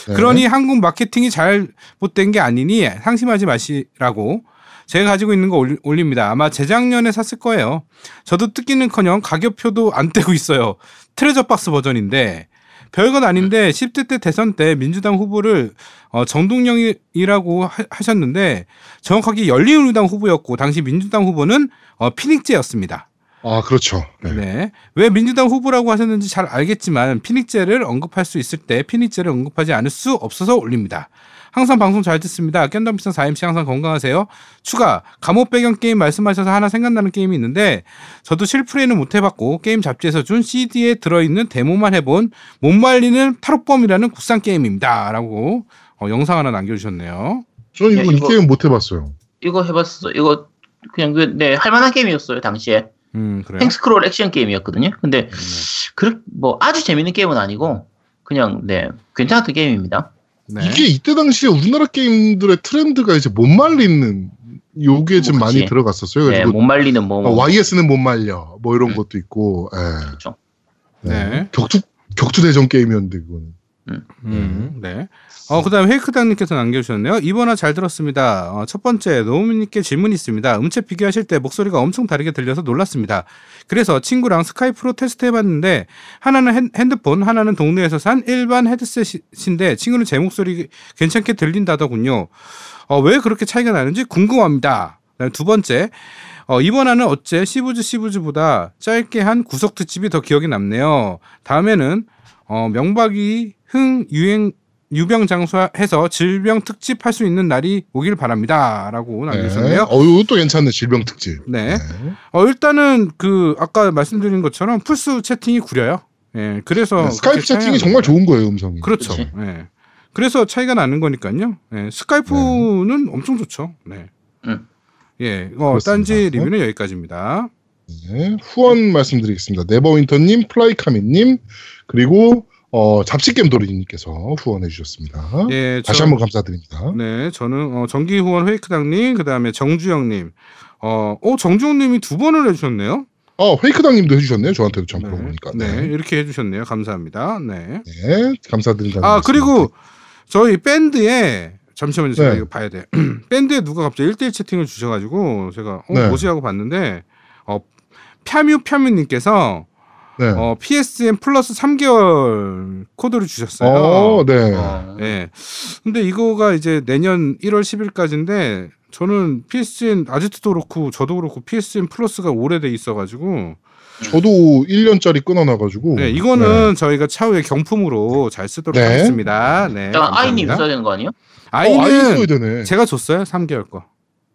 네. 그러니 한국 마케팅이 잘못된 게 아니니 상심하지 마시라고 제가 가지고 있는 거 올립니다. 아마 재작년에 샀을 거예요. 저도 뜯기는커녕 가격표도 안 떼고 있어요. 트레저 박스 버전인데 별건 아닌데 10대 때 대선 때 민주당 후보를 어, 정동영이라고 하- 하셨는데 정확하게 열린우리당 후보였고 당시 민주당 후보는 어, 피닉제였습니다. 아 그렇죠. 네. 네. 왜 민주당 후보라고 하셨는지 잘 알겠지만 피닉제를 언급할 수 있을 때 피닉제를 언급하지 않을 수 없어서 올립니다. 항상 방송 잘 듣습니다. 깬덤비상 4MC 항상 건강하세요. 추가 감옥 배경 게임 말씀하셔서 하나 생각나는 게임이 있는데 저도 실플레이는 못 해봤고 게임 잡지에서 준 CD에 들어있는 데모만 해본 못 말리는 탈옥범이라는 국산 게임입니다.라고 어, 영상 하나 남겨주셨네요. 저는 이거, 네, 이 이거- 게임 못 해봤어요. 이거 해봤어. 이거 그냥 그, 네, 할만한 게임이었어요 당시에. 음 그래요. 탱스크롤 액션 게임이었거든요. 근데 네. 그, 뭐 아주 재밌는 게임은 아니고 그냥 네 괜찮았던 게임입니다. 네. 이게 이때 당시에 우리나라 게임들의 트렌드가 이제 못 말리는 요게 좀 뭐, 많이. 들어갔었어요. 네, 못 말리는 뭐, 어, 뭐 YS는 못 말려 뭐 이런 음. 것도 있고. 예. 그렇죠. 네. 격투 격투 대전 게임이었는데 그거는. 음, 네. 어, 그 다음에 헤이크당님께서 남겨주셨네요. 이번화 잘 들었습니다. 어, 첫 번째, 노우미님께 질문이 있습니다. 음체 비교하실 때 목소리가 엄청 다르게 들려서 놀랐습니다. 그래서 친구랑 스카이프로 테스트 해봤는데, 하나는 핸- 핸드폰, 하나는 동네에서 산 일반 헤드셋인데, 친구는 제 목소리 괜찮게 들린다더군요. 어, 왜 그렇게 차이가 나는지 궁금합니다. 두 번째, 어, 이번화는 어째 시부즈 시부즈보다 짧게 한 구석 특집이 더 기억에 남네요. 다음에는 어, 명박이 흥 유행 유병 장수해서 질병 특집 할 수 있는 날이 오길 바랍니다라고 네. 남겨주셨네요. 어, 이것도 괜찮네 질병 특집. 네. 어, 일단은 그 아까 말씀드린 것처럼 플스 채팅이 구려요. 예, 그래서 네, 스카이프 그렇게 차이가 채팅이 정말. 좋은 거예요 음성이. 그렇죠. 예. 그래서 차이가 나는 거니까요. 예, 스카이프는 엄청 좋죠. 네. 음. 예, 어, 그렇습니다. 딴지 리뷰는 여기까지입니다. 네, 후원 말씀드리겠습니다. 네버윈터님, 플라이카미님, 그리고 어, 잡식겜도리님께서 후원해 주셨습니다. 예, 다시 저- 한번 감사드립니다. 네, 저는 어, 정기 후원 회이크당님, 그 다음에 정주영님, 어, 어 정주영님이 두 번을 해주셨네요. 어, 페이크당님도 해주셨네요. 저한테도 참 네, 물어보니까. 네, 네. 이렇게 해주셨네요. 감사합니다. 네. 네, 감사드립니다. 아 그리고 저희 밴드에 잠시만요, 제가 네. 이거 봐야 돼. 밴드에 누가 갑자기 1대1 채팅을 주셔가지고 제가 어, 네. 뭐지 하고 봤는데 어 펴뮤 펴뮤님께서 네. 어, PSN 플러스 3개월 코드를 주셨어요. 어, 네. 어, 예. 근데 이거가 이제 내년 1월 10일까지인데 저는 PSN 아지트도 그렇고 저도 그렇고 PSN 플러스가 오래돼 있어가지고 저도 1년짜리 끊어놔가지고. 네, 이거는 저희가 차후에 경품으로 잘 쓰도록 네. 하겠습니다. 네. 아이님. 있어야 되는 거 아니에요? 아이는 어, 아이 써야. 제가 줬어요. 3개월 거.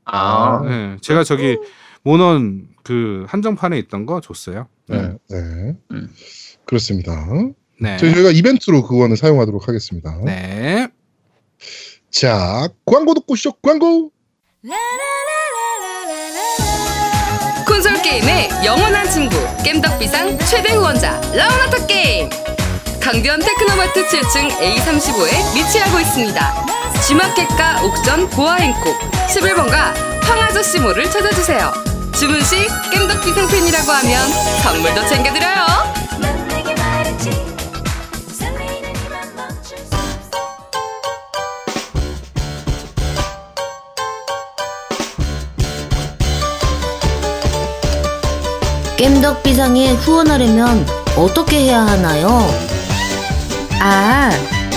아, 네. 제가 저기 모넌 그 한정판에 있던 거 줬어요. 네, 네. 음. 그렇습니다. 네. 저희- 저희가 이벤트로 그거는 사용하도록 하겠습니다. 네. 자, 광고 듣고 시죠 광고. 콘솔 게임의 영원한 친구 겜덕비상 최대 후원자 라운하터 게임 강변 테크노마트 7층 A35에 위치하고 있습니다 G마켓과 옥션 보아행콕 11번가 황아저씨몰을 찾아주세요. 주문 시 겜덕비상 팬이라고 하면 선물도 챙겨드려요. 겜덕비상에 후원하려면 어떻게 해야 하나요? 아,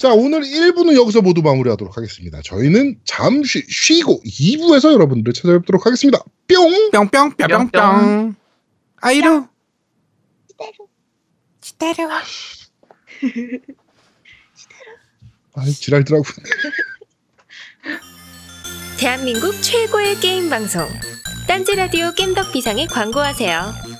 자, 오늘 1부는 여기서 모두 마무리하도록 하겠습니다. 저희는 잠시 쉬고 2부에서 여러분들 찾아뵙도록 하겠습니다. 뿅! 뿅뿅 뿅뿅뿅. 아이루. 지대로. 아이 지랄더라고. 대한민국 최고의 게임 방송. 딴지 라디오 겜덕 비상에 광고하세요.